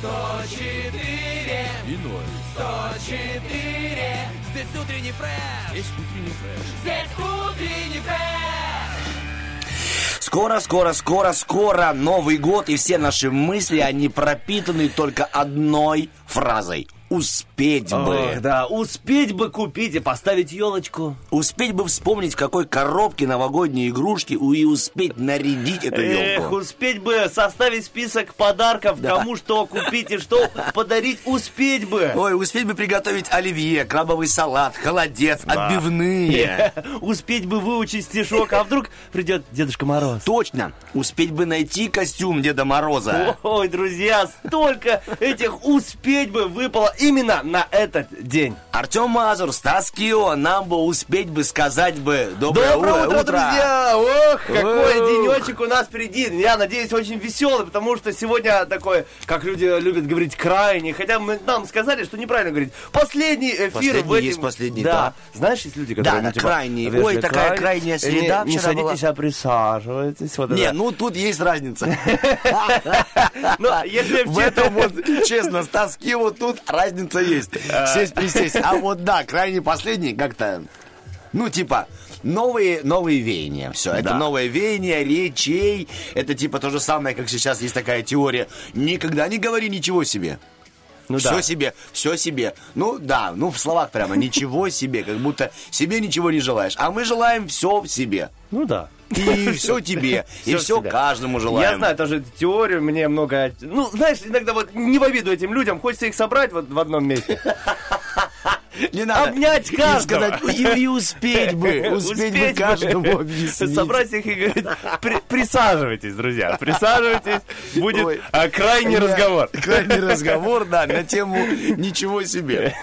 104 И ноль. 104 Здесь утренний фреш Есть утренний фреш. Здесь утренний фреш Скоро, скоро, скоро, скоро Новый год, и все наши мысли, они пропитаны только одной фразой. Успеть бы. Ох, да, успеть бы купить и поставить елочку. Успеть бы вспомнить, в какой коробке новогодние игрушки и успеть нарядить эту Эх, елку. успеть бы составить список подарков, Да. кому что купить и что подарить, успеть бы. Ой, успеть бы приготовить оливье, крабовый салат, холодец, отбивные. Успеть бы выучить стишок, а вдруг придет Дедушка Мороз. Точно. Успеть бы найти костюм Деда Мороза. Ой, друзья, столько этих успеть бы выпало именно на этот день. Артем Мазур, Стас Кио, нам бы успеть бы сказать бы доброе, Доброе утро, утро. друзья! Ох, какой Ух. денечек у нас впереди. Я надеюсь, очень веселый, потому что сегодня такой, как люди любят говорить, крайний. Хотя мы, нам сказали, что неправильно говорить. Последний эфир Последний в этом... есть последний, да. да. Знаешь, есть люди, которые... Да, ну, да, крайний. «Если Ой, такая крайняя среда Не, не садитесь, была». а присаживайтесь. Вот Не, это. ну тут есть разница. Ну, в этом вот, честно, Стас Кио, тут разница есть. Сесть, присесть. А вот да, крайне последний как-то, ну типа, новые, новые веяния. Все, это Да. новое веяние речей. Это типа то же самое, как сейчас есть такая теория. Никогда не говори ничего себе. Ну все да. себе, все себе. Ну да, ну в словах прямо ничего себе, как будто себе ничего не желаешь. А мы желаем все в себе. Ну да. И все тебе, и все каждому желаем. Я знаю тоже теорию, мне много... Ну, знаешь, иногда вот не в обиду этим людям, хочется их собрать вот в одном месте. Не надо. Обнять И каждого. сказать, и, и успеть бы, успеть, бы каждому объяснить. Собрать их и говорить, «При- присаживайтесь, друзья, присаживайтесь, будет Ой. а, крайний Да, разговор. Крайний разговор, да, на тему ничего себе.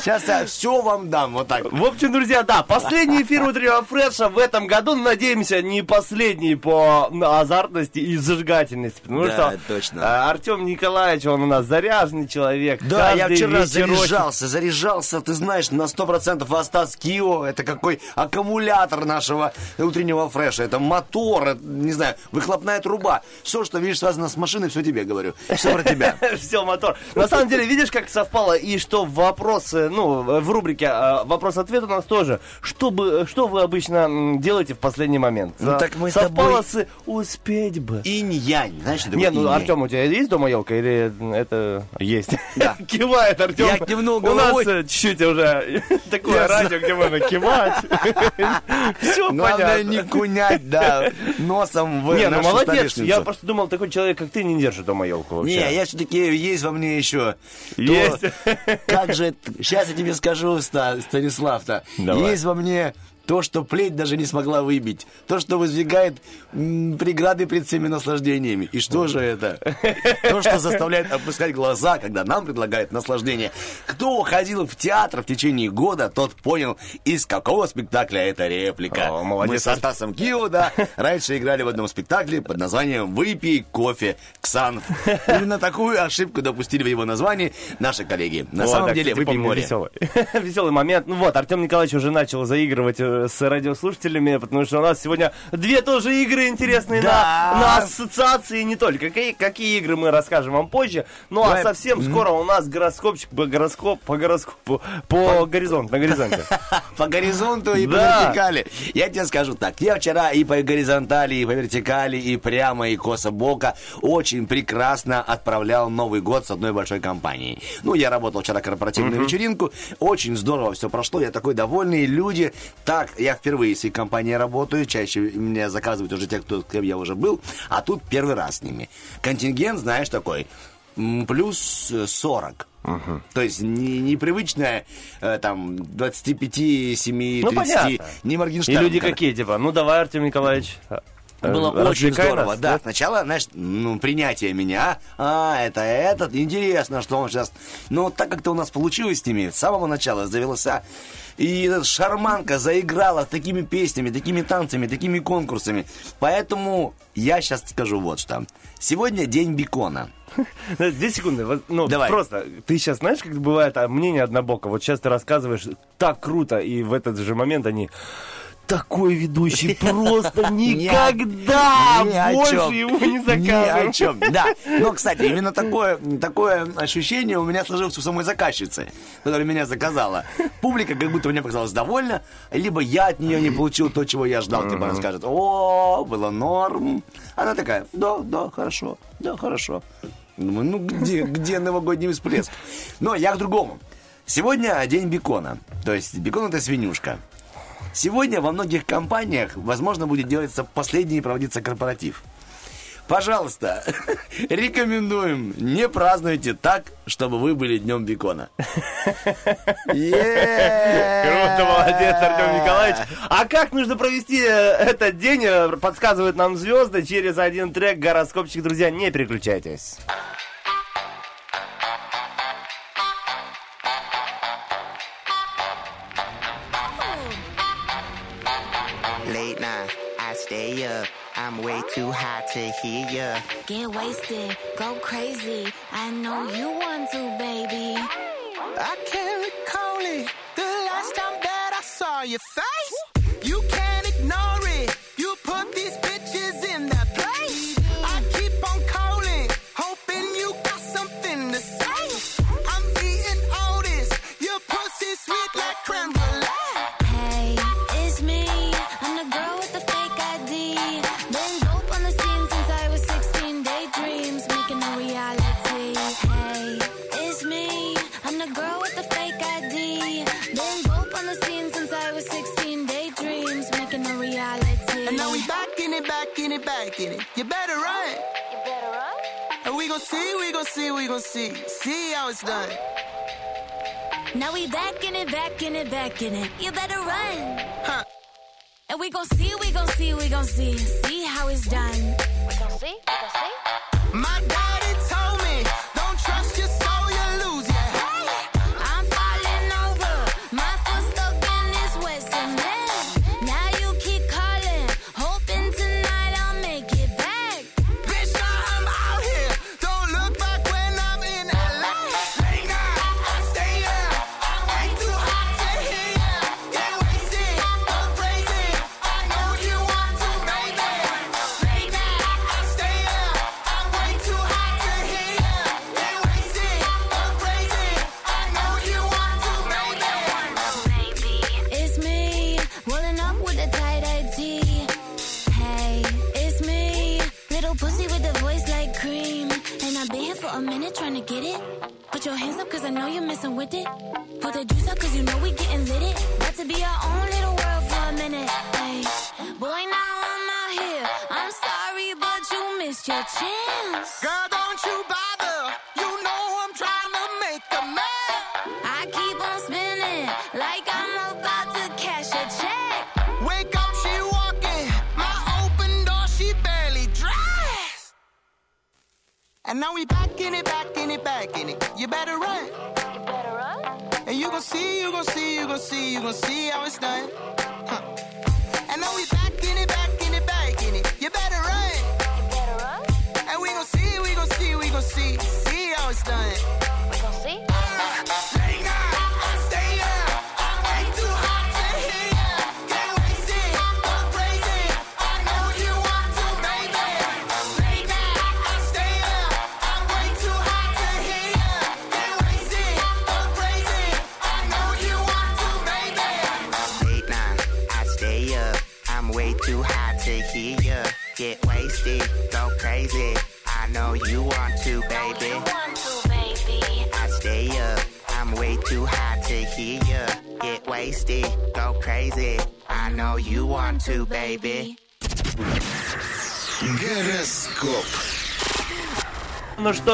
Сейчас я все вам дам, вот так. В общем, друзья, да, последний эфир утреннего фреша в этом году, надеемся, не последний по азартности и зажигательности, потому Да, что точно. а, Артем Николаевич, он у нас заряженный человек. Да, я вчера заряжался, заряжался, ты знаешь, на 100% а Астас Кио, это какой аккумулятор нашего утреннего фреша, это мотор, это, не знаю, выхлопная труба. Все, что видишь, связано с машиной, все тебе говорю. Все про тебя. Все, мотор. На самом деле, видишь, как совпало, и что вопросы, ну, в рубрике а, вопрос-ответ у нас тоже. Что, бы, что вы обычно делаете в последний момент? Ну, так мы совпало с успеть бы. Инь-янь, знаешь, Не, ну? Артем, у тебя есть дома елка или это есть? Да. Кивает Артем. Я кивнул У нас головой. Чуть-чуть уже такое радио, где можно кивать. Все понятно. не кунять, да, носом в Не, ну молодец. Я просто думал, такой человек, как ты, не держит дома елку вообще. Не, я все-таки есть во мне еще. Есть. Как же, сейчас я тебе скажу, Ста- Станислав-то. Есть во мне то, что плеть даже не смогла выбить. То, что воздвигает преграды пред всеми наслаждениями. И что же это? То, что заставляет опускать глаза, когда нам предлагают наслаждение. Кто ходил в театр в течение года, тот понял, из какого спектакля эта реплика. О, молодец, Мы со Стасом Кио, да, раньше играли в одном спектакле под названием «Выпей кофе, Ксанф». Именно такую ошибку допустили в его названии наши коллеги. На Вот, самом да, деле, «Выпей помню, море». Веселый. веселый момент. Ну вот, Артем Николаевич уже начал заигрывать с радиослушателями, потому что у нас сегодня две тоже игры интересные Да. на, на ассоциации не только. Какие, какие игры мы расскажем вам позже. Ну Давай. а совсем скоро у нас гороскопчик по гороскопу, по гороскопу, по горизонту, на горизонте. По горизонту и по вертикали. Я тебе скажу так. Я вчера и по горизонтали, и по вертикали, и прямо, и косо бока очень прекрасно отправлял Новый год с одной большой компанией. Ну, я работал вчера корпоративную вечеринку. Очень здорово все прошло. Я такой довольный. Люди... Так, я впервые с их компанией работаю. Чаще меня заказывают уже те, кто, с кем я уже был. А тут первый раз с ними. Контингент, знаешь, такой... Плюс э, 40. То есть не, непривычная э, там 25, 7, Ну, 30, понятно. не И Моргенштерн. люди который- какие, типа, ну давай, Артем Николаевич, а, Э, Было очень здорово, нас, да. да? Сначала, знаешь, ну, принятие меня. А, это этот. Интересно, что он сейчас... Ну, так как-то у нас получилось с ними с самого начала завелся. И эта шарманка заиграла такими песнями, такими танцами, такими конкурсами. Поэтому я сейчас скажу вот что. Сегодня день бекона. Две секунды. Ну, Давай. просто, ты сейчас знаешь, как бывает а, мнение однобоко. Вот сейчас ты рассказываешь так круто, и в этот же момент они... Такой ведущий просто никогда Ни больше его не Ни о чем. Да. Но, кстати, именно такое, такое ощущение у меня сложилось у самой заказчицы, которая меня заказала. Публика как будто мне показалась довольна, либо я от нее не получил то, чего я ждал. Типа она скажет, о, было норм. Она такая, да, да, хорошо, да, хорошо. Думаю, ну где, где новогодний всплеск? Но я к другому. Сегодня день бекона. То есть бекон это свинюшка. Сегодня во многих компаниях, возможно, будет делаться последний проводиться корпоратив. Пожалуйста, рекомендуем, не празднуйте так, чтобы вы были днем бекона. Круто, молодец, Артем Николаевич. А как нужно провести э, этот день, э, подсказывают нам звезды через один трек «Гороскопчик». Друзья, не переключайтесь. Stay up. I'm way too high to hear ya. Get wasted, go crazy. I know you want to, baby. I can't recall it. The last time that I saw your face, you can't gon' see, we gon' see, we gon' see. See how it's done. Now we back in it, back in it, back in it. You better run. Huh. And we gon' see, we gon' see, we gon' see, see how it's done. We gon' see, we gon' see. My daddy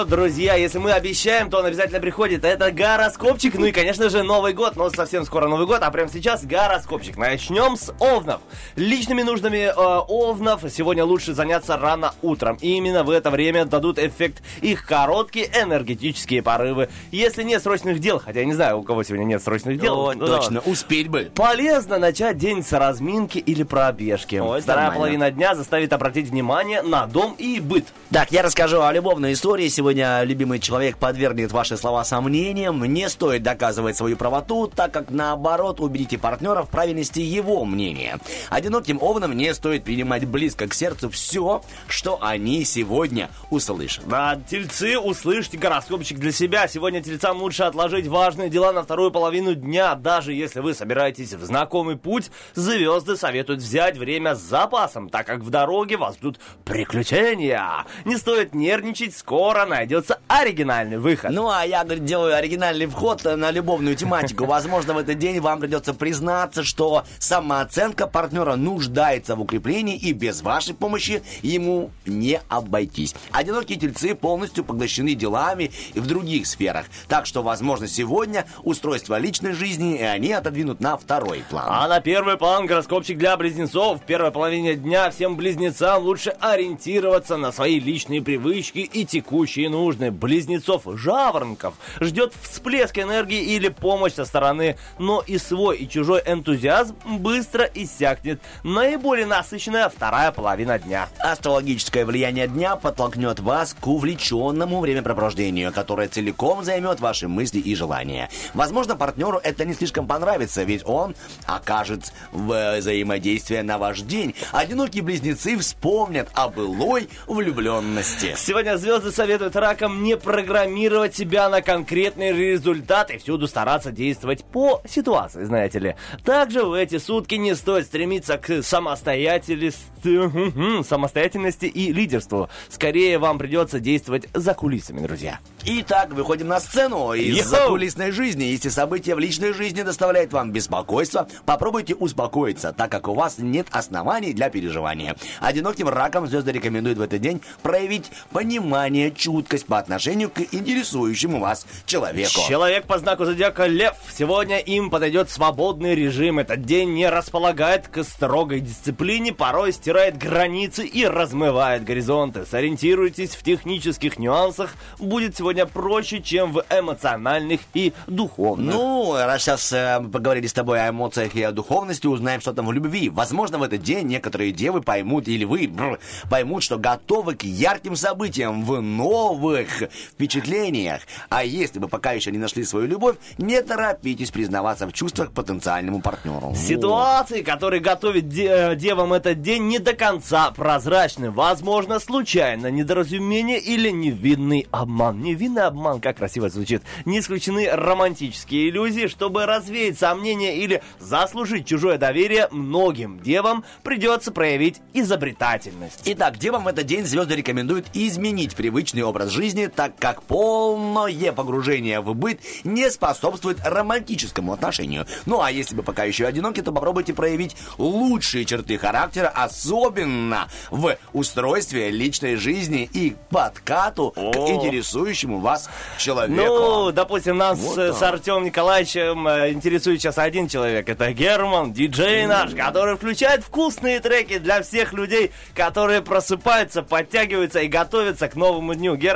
Гороскоп. Ну друзья, если мы обещаем, то он обязательно приходит. Это гороскопчик, ну и, конечно же, Новый год. Но совсем скоро Новый год, а прямо сейчас гороскопчик. Начнем с овнов. Личными нуждами э, овнов сегодня лучше заняться рано утром. И именно в это время дадут эффект их короткие энергетические порывы. Если нет срочных дел, хотя я не знаю, у кого сегодня нет срочных дел. О, ну да. точно, успеть бы. Полезно начать день с разминки или пробежки. Ой, Вторая нормально. половина дня заставит обратить внимание на дом и быт. Так, я расскажу о любовной истории. Сегодня любимый человек подвергнет ваши слова сомнениям. Не стоит доказывать свою правоту, так как наоборот убедите партнера в правильности его мнения. Одиноким овнам не стоит принимать близко к сердцу все, что они сегодня услышат. Да, тельцы, услышьте гороскопчик для себя. Сегодня тельцам лучше отложить важные дела на вторую половину дня. Даже если вы собираетесь в знакомый путь, звезды советуют взять время с запасом, так как в дороге вас ждут приключения. Не стоит нервничать, скоро найдется оригинальный выход. Ну, а я, говорит, делаю оригинальный вход на любовную тематику. Возможно, в этот день вам придется признаться, что самооценка партнера нуждается в укреплении, и без вашей помощи ему не обойтись. Одинокие тельцы полностью поглощены делами и в других сферах. Так что, возможно, сегодня устройство личной жизни и они отодвинут на второй план. А на первый план гороскопчик для близнецов. В первой половине дня всем близнецам лучше ориентироваться на свои личные привычки и текущие нужды. Близнецов жаворонков ждет всплеск энергии или помощь со стороны, но и свой и чужой энтузиазм быстро иссякнет. Наиболее насыщенная вторая половина дня. Астрологическое влияние дня подтолкнет вас к увлеченному времяпрепровождению, которое целиком займет ваши мысли и желания. Возможно, партнеру это не слишком понравится, ведь он окажет в взаимодействие на ваш день. Одинокие близнецы вспомнят о былой влюбленности. Сегодня звезды советуют ракам не программировать себя на конкретные результаты, всюду стараться действовать по ситуации, знаете ли. Также в эти сутки не стоит стремиться к самостоятельности, самостоятельности и лидерству. Скорее вам придется действовать за кулисами, друзья. Итак, выходим на сцену из закулисной жизни. Если события в личной жизни доставляют вам беспокойство, попробуйте успокоиться, так как у вас нет оснований для переживания. Одиноким раком звезды рекомендуют в этот день проявить понимание, чуткость по отношению к интересующему вас человеку. Человек по знаку зодиака Лев. Сегодня им подойдет свободный режим. Этот день не располагает к строгой дисциплине, порой стирает границы и размывает горизонты. Сориентируйтесь в технических нюансах. Будет сегодня проще, чем в эмоциональных и духовных. Ну, раз сейчас э, поговорили с тобой о эмоциях и о духовности, узнаем, что там в любви. Возможно, в этот день некоторые девы поймут, или вы брr, поймут, что готовы к ярким событиям в новых впечатлениях. А если вы пока еще не нашли свою любовь, не торопитесь признаваться в чувствах потенциальному партнеру. Ситуации, которые готовят де- э, девам этот день, не до конца прозрачны. Возможно, случайно недоразумение или невинный обман. Невинный обман, как красиво звучит. Не исключены романтические иллюзии, чтобы развеять сомнения или заслужить чужое доверие, многим девам придется проявить изобретательность. Итак, девам в этот день звезды рекомендуют изменить привычный образ жизни, так как полное погружение в быт не способствует романтическому отношению. Ну а если вы пока еще одиноки, то попробуйте проявить лучшие черты характера, особенно в устройстве личной жизни и подкату к О. интересующему вас человеку. Ну, допустим, нас Вот э, с Артемом Николаевичем э, интересует сейчас один человек. Это Герман, диджей наш, который включает вкусные треки для всех людей, которые просыпаются, подтягиваются и готовятся к новому дню. Герман,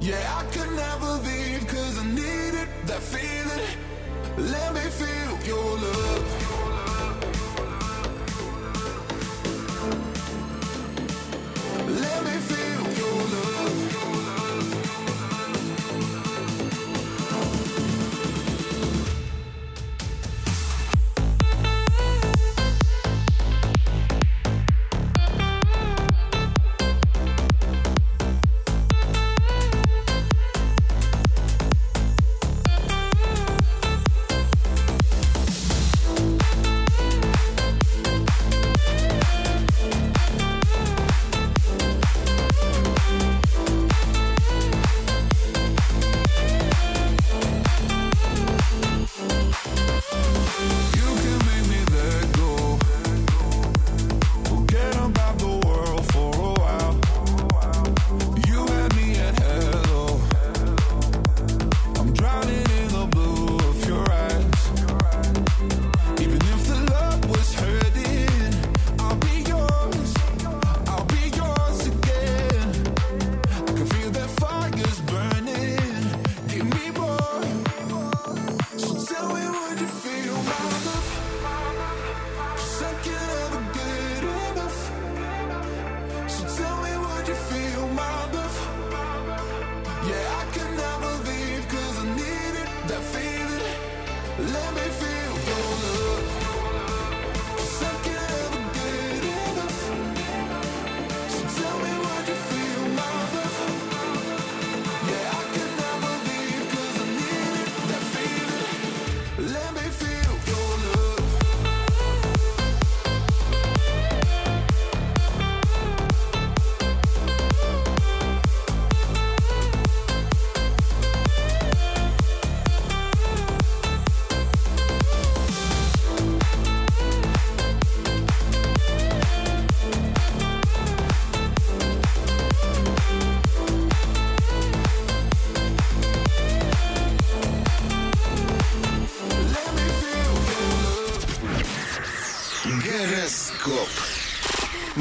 Yeah, I could never leave cause I needed that feeling. Let me feel your love.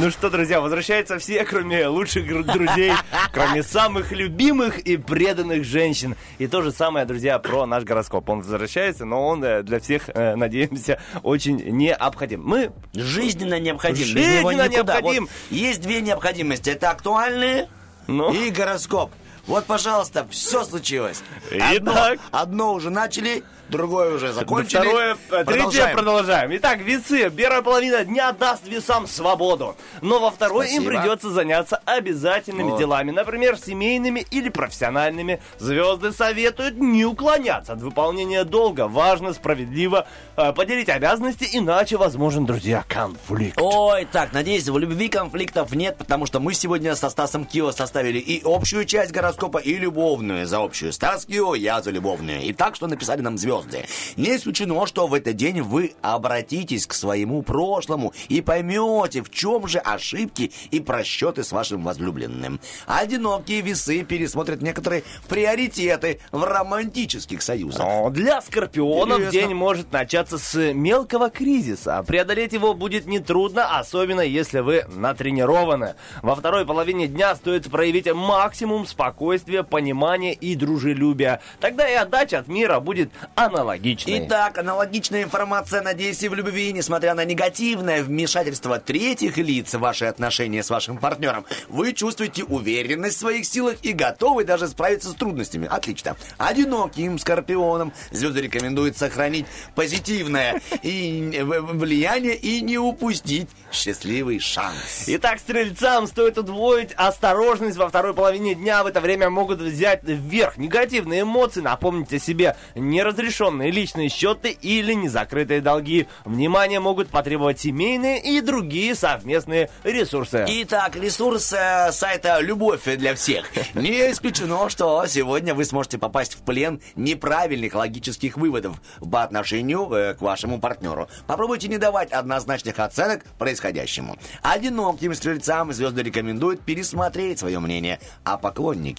Ну что, друзья, возвращаются все, кроме лучших друзей, кроме самых любимых и преданных женщин. И то же самое, друзья, про наш гороскоп. Он возвращается, но он э, для всех, э, надеемся, очень необходим. Мы Жизненно необходим. Жизненно необходим. Вот есть две необходимости. Это актуальные Ну? и гороскоп. Вот, пожалуйста, все случилось. Итак. Одно, уже начали, другое уже закончили. Второе, э, третье Продолжаем. продолжаем. Итак, весы. Первая половина дня даст весам свободу. Но во второй им Спасибо. придется заняться обязательными Вот. делами. Например, семейными или профессиональными. Звезды советуют не уклоняться от выполнения долга. Важно справедливо э, поделить обязанности, иначе возможен, друзья, конфликт. Ой, так, надеюсь, в любви конфликтов нет, потому что мы сегодня со Стасом Кио составили и общую часть гороскопа, и любовную за общую. Стас Кио, я за любовную. И так, что написали нам звезды. Не исключено, что в этот день вы обратитесь к своему прошлому и поймете, в чем же ошибки и просчеты с вашим возлюбленным. Одинокие весы пересмотрят некоторые приоритеты в романтических союзах. Но для скорпионов Интересно. день может начаться с мелкого кризиса. Преодолеть его будет нетрудно, особенно если вы натренированы. Во второй половине дня стоит проявить максимум спокойствия, понимания и дружелюбия. Тогда и отдача от мира будет аналогичной. Итак, аналогичная информация, надеюсь, и в любви, несмотря на негативное вмешательство третьих лиц в ваши отношения с вашим партнером, вы чувствуете уверенность в своих силах и готовы даже справиться с трудностями. Отлично. Одиноким скорпионам звезды рекомендуют сохранить позитивное и влияние и не упустить счастливый шанс. Итак, стрельцам стоит удвоить осторожность во второй половине дня. В это время могут взять вверх негативные эмоции. Напомните себе неразрешенные личные счеты или незакрытые долги. Внимание могут потребовать семейные и другие совместные ресурсы. Итак, ресурс э, сайта «Любовь для всех». Не исключено, что сегодня вы сможете попасть в плен неправильных логических выводов по отношению э, к вашему партнеру. Попробуйте не давать однозначных оценок происходящему. Одиноким стрельцам звезды рекомендуют пересмотреть свое мнение о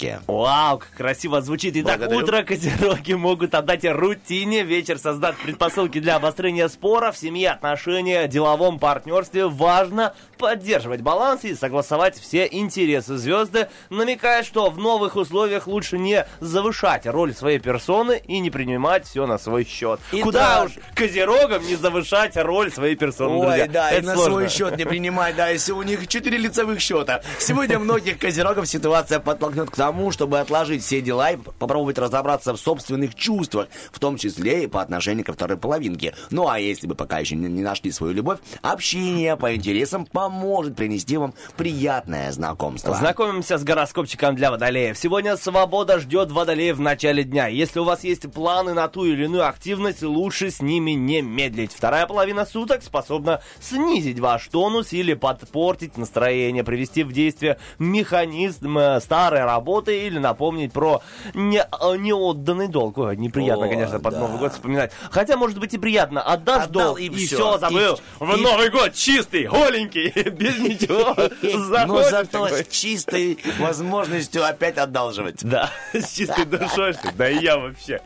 поклоннике. Вау, как красиво звучит. Итак, Благодарю. утро козероги могут отдать рутине, вечер создать предпосылки для обострения спора в семье, отношения, деловом партнерстве. Важно поддерживать баланс и согласовать все интересы. Звезды намекают, что в новых условиях лучше не завышать роль своей персоны и не принимать все на свой счет. Итак. Куда уж козерогам не завышать роль своей персоны, Ой, друзья. да, и Это на сложно. свой счет не принимай, да, если у них четыре лицевых счета. Сегодня многих козерогов ситуация подтолкнет к тому, чтобы отложить все дела и попробовать разобраться в собственных чувствах, в том числе и по отношению ко второй половинке. Ну, а если вы пока еще не, нашли свою любовь, общение по интересам поможет принести вам приятное знакомство. Знакомимся с гороскопчиком для водолеев. Сегодня свобода ждет водолеев в начале дня. Если у вас есть планы на ту или иную активность, лучше с ними не медлить. Вторая половина суток способна снизить ваш тонус или подпортить настроение, привести в действие механизм э, старой работы или напомнить про не, э, неотданный долг. Ой, неприятно, О, конечно, под да. Новый год вспоминать. Хотя, может быть, и приятно. Отдашь Отдал, долг и и, всё. все, забыл. И- в и- Новый год чистый, голенький, без ничего. Но зато с чистой возможностью опять одалживать. Да, с чистой душой, что? Да и я вообще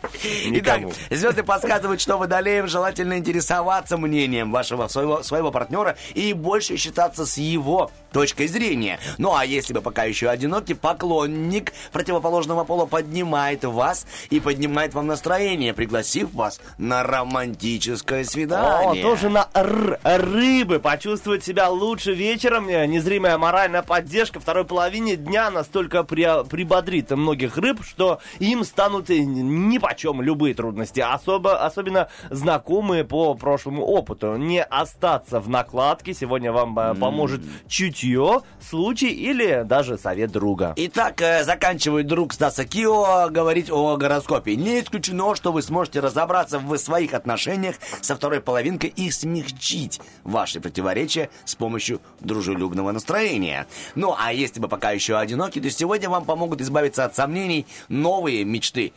Итак, звезды подсказывают, что водолеям желательно интересоваться мнением вашего своего, своего партнера и больше считаться с его точкой зрения. Ну а если вы пока еще одиноки, поклонник противоположного пола поднимает вас и поднимает вам настроение, пригласив вас на романтическое О, свидание. тоже на рыбы. Почувствовать себя лучше вечером. Э, Незримая моральная поддержка второй половине дня настолько при- прибодрит многих рыб, что им станут э, нипочем любые трудности. Особо, особенно знакомые по прошлому опыту. Не остаться в накладке. Сегодня вам э, поможет чутье, случай или даже совет друга. Итак, заканчивает друг Стаса Кио говорить о гороскопе. Не исключено, что вы сможете разобраться в своих отношениях со второй половинкой и смягчить ваши противоречия с помощью дружелюбного настроения. Ну, а если вы пока еще одиноки, то сегодня вам помогут избавиться от сомнений новые мечты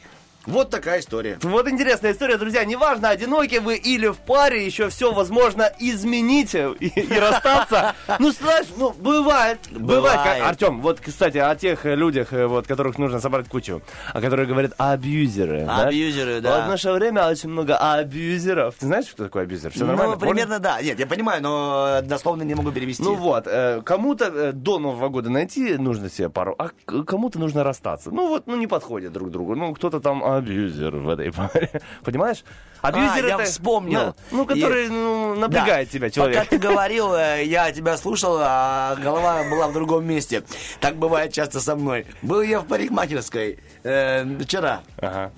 Вот такая история. Вот интересная история, друзья. Неважно, одиноки вы или в паре, еще все возможно изменить и, и расстаться. Ну, знаешь, ну, бывает. Бывает. Бывает. Артем, вот, кстати, о тех э, людях, э, вот, которых нужно собрать кучу, о которых говорят абьюзеры. да? Абьюзеры, да. Вот в наше время очень много абьюзеров. Ты знаешь, что такое абьюзер? Все нормально? Ну, примерно, да. Нет, я понимаю, но дословно не могу перевести. Ну вот, э, кому-то э, до Нового года найти нужно себе пару, а кому-то нужно расстаться. Ну вот, ну не подходят друг другу. Ну кто-то там абьюзер в этой паре. Понимаешь? Абьюзер А, я это- вспомнил. Да. Ну, который ну, напрягает Да. тебя человек. Пока ты говорил, э, я тебя слушал, а голова была в другом месте. Так бывает часто со мной. Был я в парикмахерской э, вчера. Ага.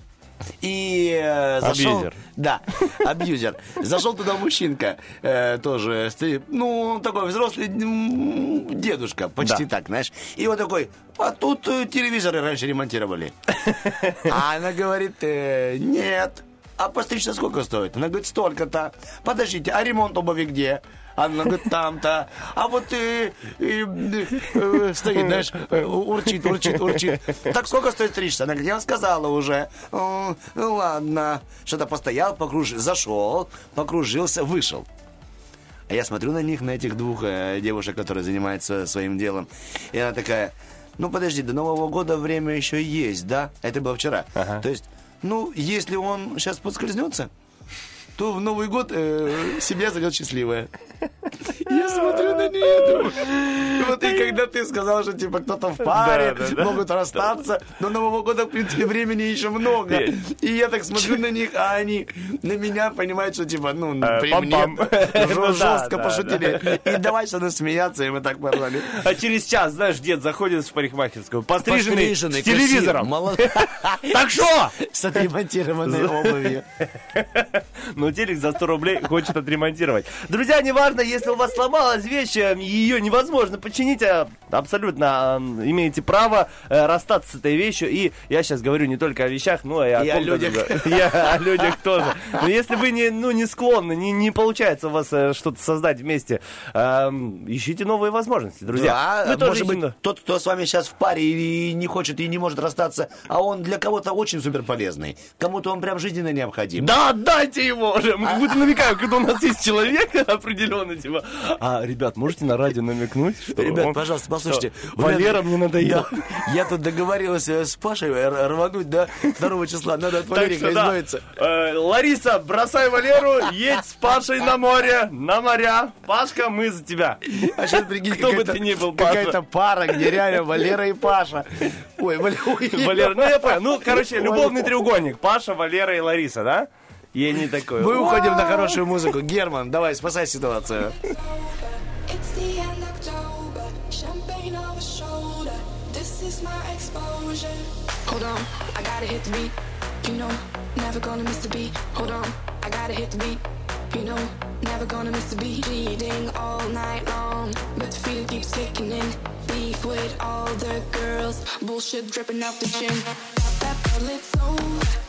И э, зашел... Абьюзер. Да, абьюзер. Зашел туда мужчинка, э, тоже, ну, такой взрослый дедушка, почти Да. так, знаешь. И вот такой, а тут э, телевизоры раньше ремонтировали. А она говорит, э, нет. А постричься сколько стоит? Она говорит, столько-то. Подождите, а ремонт обуви где? Она говорит, там-то. А вот э, э, э, стоит, знаешь, урчит, урчит, урчит. Так сколько стоит стричься? Она говорит, я вам сказала уже. «О, Ну ладно. Что-то постоял, покружил, зашел, покружился, вышел. А я смотрю на них, на этих двух э, девушек, которые занимаются своим делом. И она такая, ну подожди, до Нового года время еще есть, да? Это было вчера. То есть, ну, если он сейчас подскользнется, то в Новый год э, семья зайдет счастливая. Я смотрю на нее, вот и когда ты сказал, что типа кто-то в паре, Да, да, да. могут расстаться, до Нового года, в принципе, времени еще много. И я так смотрю на них, а они на меня понимают, что типа, ну, при пам-пам. мне Ну жестко пошутили. И давай что-то смеяться, и мы так порвали. А через час, знаешь, дед заходит в парикмахерскую, постриженный, Постриженный, с телевизором. молод- Так что? С отремонтированной обувью. Но телек за 100 рублей хочет отремонтировать. Друзья, неважно, если у вас сломалась вещь, э, ее невозможно починить, а абсолютно имеете право э, расстаться с этой вещью. И я сейчас говорю не только о вещах, но и о, И о людях. И о людях тоже. Но если вы не, ну, не склонны, не, не получается у вас что-то создать вместе, ищите новые возможности, друзья. Мы Да, тоже может быть, тот, кто с вами сейчас в паре и не хочет и не может расстаться, а он для кого-то очень супер полезный. Кому-то он прям жизненно необходим. Да, отдайте его уже. Мы как будто намекаем, когда у нас есть человек определенный, типа, а, ребят, можете на радио намекнуть, что Ребят, он- пожалуйста, послушайте. что Валера мне надоел. Да, я тут договорился с Пашей р- рвануть до 2 числа. Надо от Валерика что, да, избавиться. э, Лариса, бросай Валеру, едь с Пашей на море, на моря. Пашка, мы за тебя. А сейчас прикинь, Кто бы ты ни был. Какая-то пара, где реально Валера и Паша. Ой, Валера. Валера, ну я понял. Ну, короче, любовный треугольник. Паша, Валера и Лариса, да? И не такой. Мы уходим на хорошую музыку. Герман, давай, спасай ситуацию. Hold on, I gotta hit the beat. You know, never gonna miss the beat. Hold on, I gotta hit the beat. You know, never gonna miss the beat. Cheating all night long, but the feeling keeps kicking in. Beef with all the girls, bullshit dripping off the chin. That. That bottle, it's over.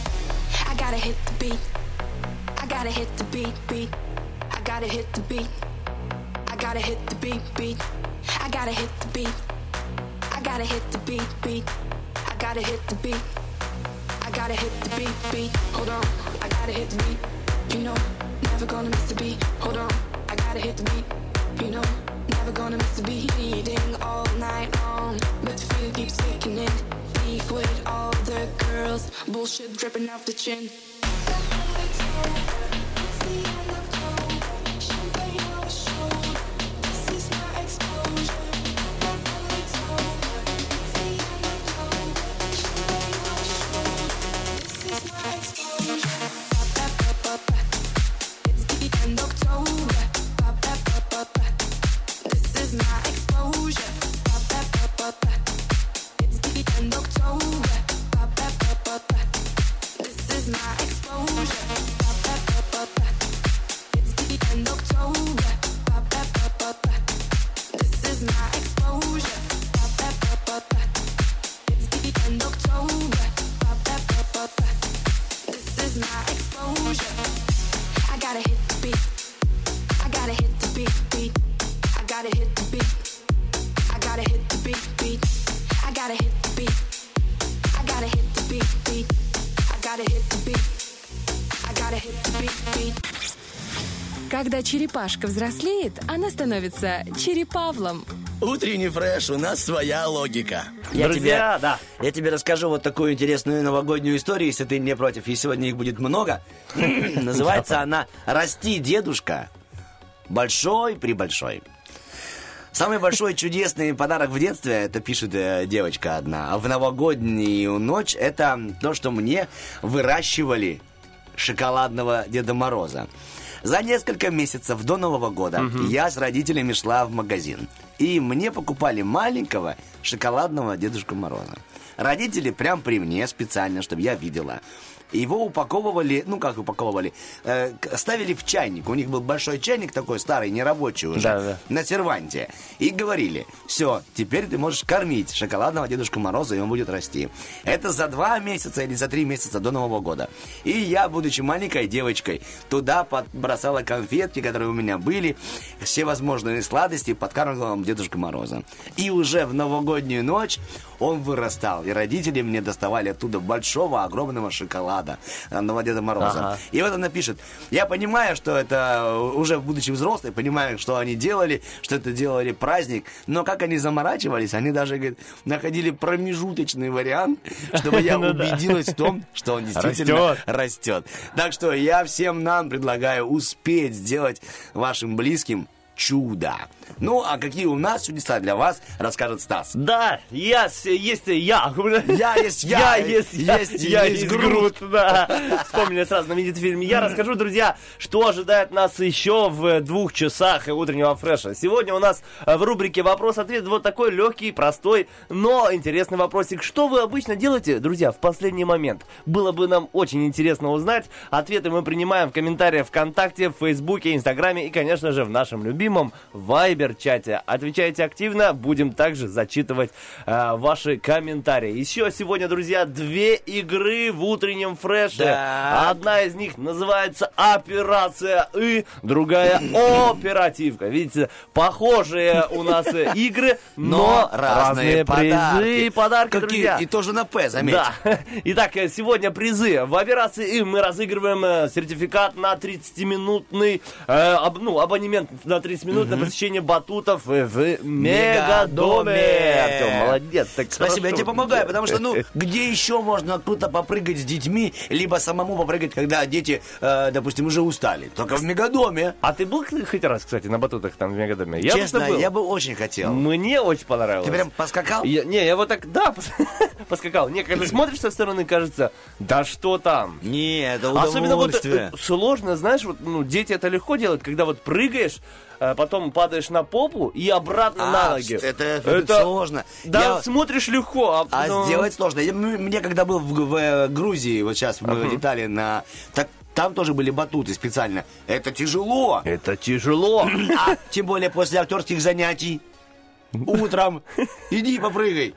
gotta hit the beat. I gotta hit the beat, beat. I gotta hit the beat. I gotta hit the beat, beat. I gotta hit the beat. I gotta hit the beat, beat. I gotta hit the beat. I gotta hit the beat, beat. Hold on, I gotta hit the beat. You know, never gonna miss the beat. Hold on, I gotta hit the beat. You know, never gonna miss the beat. Eating all night long, but the feeling keeps kicking in. Beef with all the girls, bullshit dripping off the chin. Gotta hit the beat. I gotta hit the beat, beat. I gotta hit the beat. I gotta hit the beat, beat. I gotta hit the beat. I gotta hit the beat, beat. Когда черепашка взрослеет, она становится черепавлом. Утренний фреш, у нас своя логика. Я Друзья, тебе, да. я тебе расскажу вот такую интересную новогоднюю историю, если ты не против, и сегодня их будет много. Называется она «Расти, дедушка, большой при большой». Самый большой чудесный подарок в детстве, это пишет э, девочка одна, в новогоднюю ночь это то, что мне выращивали шоколадного Деда Мороза. За несколько месяцев до Нового года я с родителями шла в магазин. И мне покупали маленького шоколадного Дедушку Мороза. Родители прям при мне специально, чтобы я видела. Его упаковывали, ну как упаковывали, э, ставили в чайник. У них был большой чайник такой старый, нерабочий уже, Да-да. на серванте. И говорили, все, теперь ты можешь кормить шоколадного Дедушку Мороза, и он будет расти. Это за два месяца или за три месяца до Нового года. И я, будучи маленькой девочкой, туда подбросала конфетки, которые у меня были, все возможные сладости, подкармливала Дедушку Мороза. И уже в новогоднюю ночь он вырастал, и родители мне доставали оттуда большого, огромного шоколада на Деда Мороза. Ага. И вот она пишет, я понимаю, что это уже будучи взрослой, понимаю, что они делали, что это делали праздник, но как они заморачивались, они даже говорит, находили промежуточный вариант, чтобы я Ну убедилась в том, что он действительно растет. Так что я всем нам предлагаю успеть сделать вашим близким чудо. Ну, а какие у нас чудеса для вас, расскажет Стас. Да, я, есть я. Я есть я. Я есть я. Есть- я есть Грут. Да. Вспомнили сразу знаменитый фильм. Я расскажу, друзья, что ожидает нас еще в двух часах утреннего фреша. Сегодня у нас в рубрике «Вопрос-ответ» вот такой легкий, простой, но интересный вопросик. Что вы обычно делаете, друзья, в последний момент? Было бы нам очень интересно узнать. Ответы мы принимаем в комментариях ВКонтакте, в Фейсбуке, Инстаграме и, конечно же, в нашем любимом Вайбер-чате. Отвечайте активно, будем также зачитывать э, ваши комментарии. Еще сегодня, друзья, две игры в утреннем фреше. Да. Одна из них называется «Операция И», другая «Оперативка». Видите, похожие у нас э, игры, но, разные, призы и подарки, Какие- друзья. И тоже на П, заметь. Да. Итак, э, сегодня призы. В операции «Им» мы разыгрываем э, сертификат на 30-минутный, э, аб- ну, абонемент на 30 минут на посещение батутов в Мегадоме. Артем, молодец. Так Спасибо, я хорошо. тебе помогаю, потому что, ну, где еще можно круто попрыгать с детьми, либо самому попрыгать, когда дети, э, допустим, уже устали? Только в Мегадоме. А ты был хоть раз, кстати, на батутах там в Мегадоме? Я Честно, был. я бы очень хотел. Мне очень понравилось. Ты прям поскакал? Я- не, я вот так, да, пос- поскакал. Не, когда смотришь со стороны, кажется, да что там. Не, это Особенно вот удовольствие. э, сложно, знаешь, вот, ну, дети это легко делают, когда вот прыгаешь, потом падаешь на попу и обратно А, на ноги. это- это сложно. Да, Я- смотришь легко, а, А ну, сделать сложно. Мне когда был в, в, э, Грузии, вот сейчас мы летали на... Так там тоже были батуты специально. Это тяжело. Это тяжело. А тем более после актерских занятий. Утром. Иди попрыгай.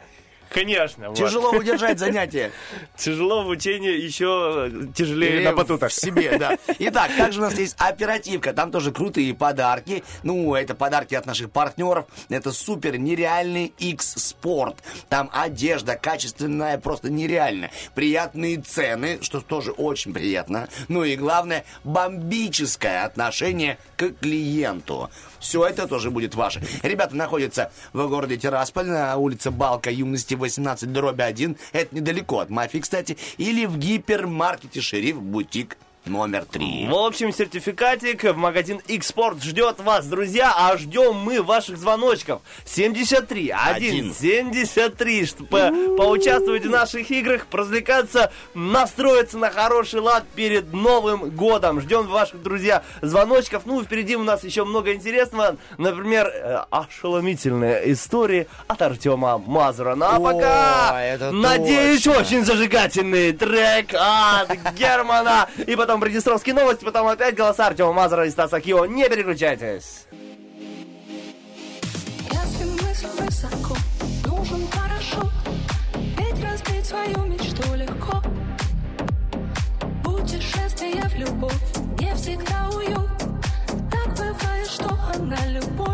Конечно. вот. Тяжело удержать занятие. Тяжело в учении, еще тяжелее Или на батутах. В себе, да. Итак, также у нас есть оперативка. Там тоже крутые подарки. Ну, это подарки от наших партнеров. Это супер нереальный X-спорт. Там одежда качественная, просто нереально. Приятные цены, что тоже очень приятно. Ну и главное, бомбическое отношение к клиенту. Все это тоже будет ваше. Ребята находятся в городе Тирасполь на улице Балка юности 18 дробь 1. Это недалеко от мафии, кстати. Или в гипермаркете «Шериф Бутик» номер 3. В общем, сертификатик в магазин Xport ждет вас, друзья, а ждем мы ваших звоночков. 73 1 Один. 73, чтобы поучаствовать в наших играх, развлекаться, настроиться на хороший лад перед Новым годом. Ждем ваших, друзья, звоночков. Ну, впереди у нас еще много интересного. Например, э, ошеломительные истории от Артема Мазура. Ну, а пока, надеюсь, очень зажигательный трек от Германа. И потом потом приднестровские новости, потом опять голоса Артема Мазара и Стаса Кио. Не переключайтесь. Если мечту легко. Путешествие в любовь не всегда уют, так бывает, что она любовь.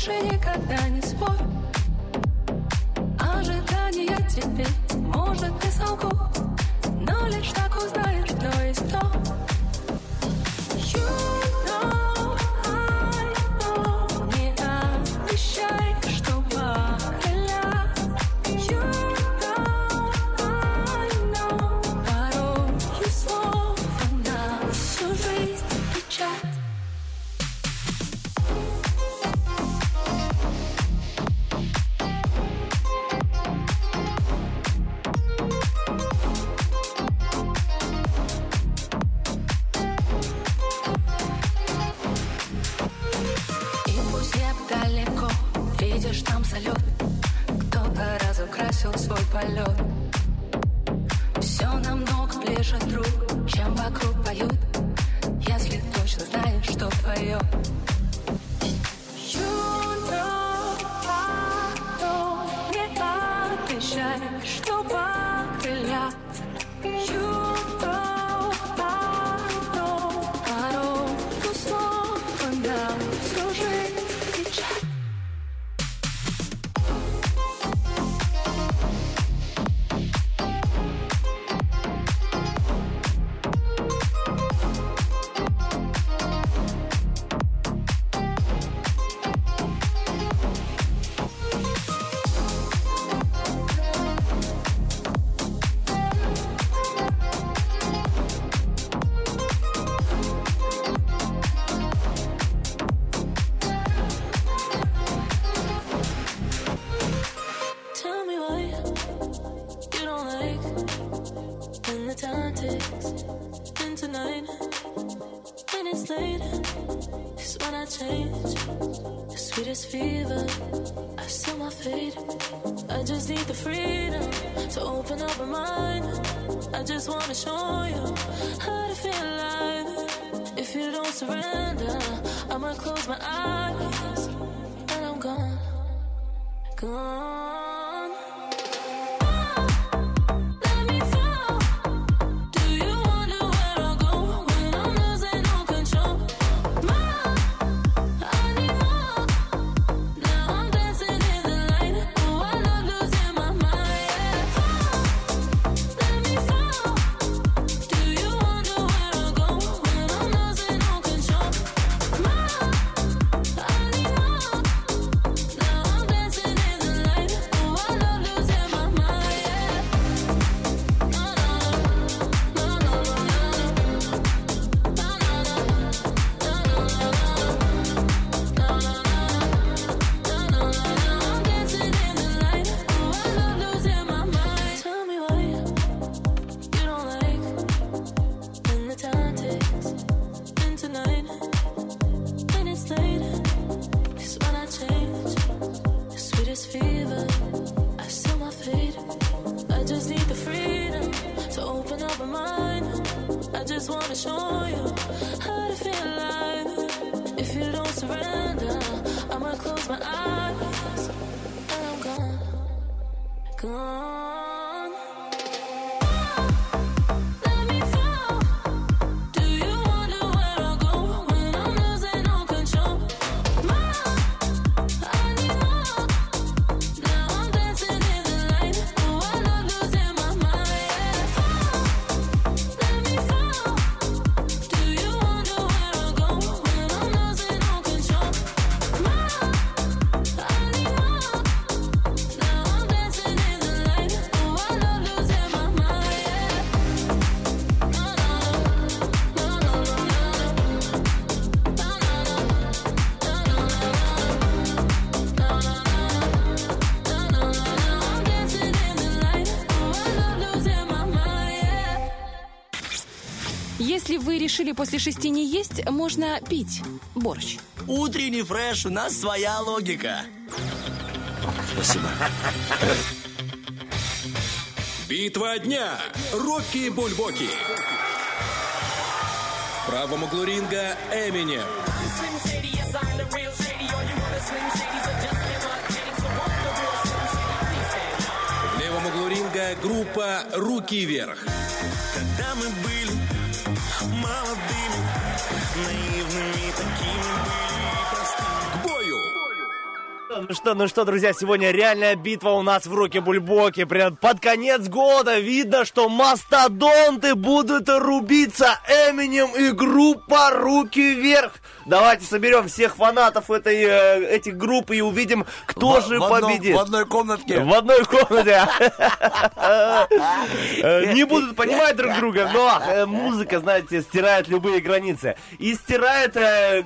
больше никогда не спорь. Ожидания теперь, может, и солгу change. The sweetest fever, I seal my fate. I just need the freedom to open up my mind. I just wanna show you how to feel alive. If you don't surrender, I'ma close my eyes and I'm gone, gone. Решили после шести не есть, можно пить борщ. Утренний фреш, у нас своя логика. Спасибо. Битва дня. Рокки Бульбоки. В правом углу ринга Эминем. В левом углу ринга группа «Руки вверх». Когда мы были наивными такими были простыми. К бою! Ну что, ну что, друзья, сегодня реальная битва у нас в Руке Бульбоке. Прям под конец года видно, что мастодонты будут рубиться. Эминем и группа Руки Вверх. Давайте соберем всех фанатов этой, э, этих групп и увидим, кто В- же в одном- победит. в одной комнатке. В одной комнате. Э, Не будут понимать друг друга, но э, музыка, знаете, стирает любые границы. И стирает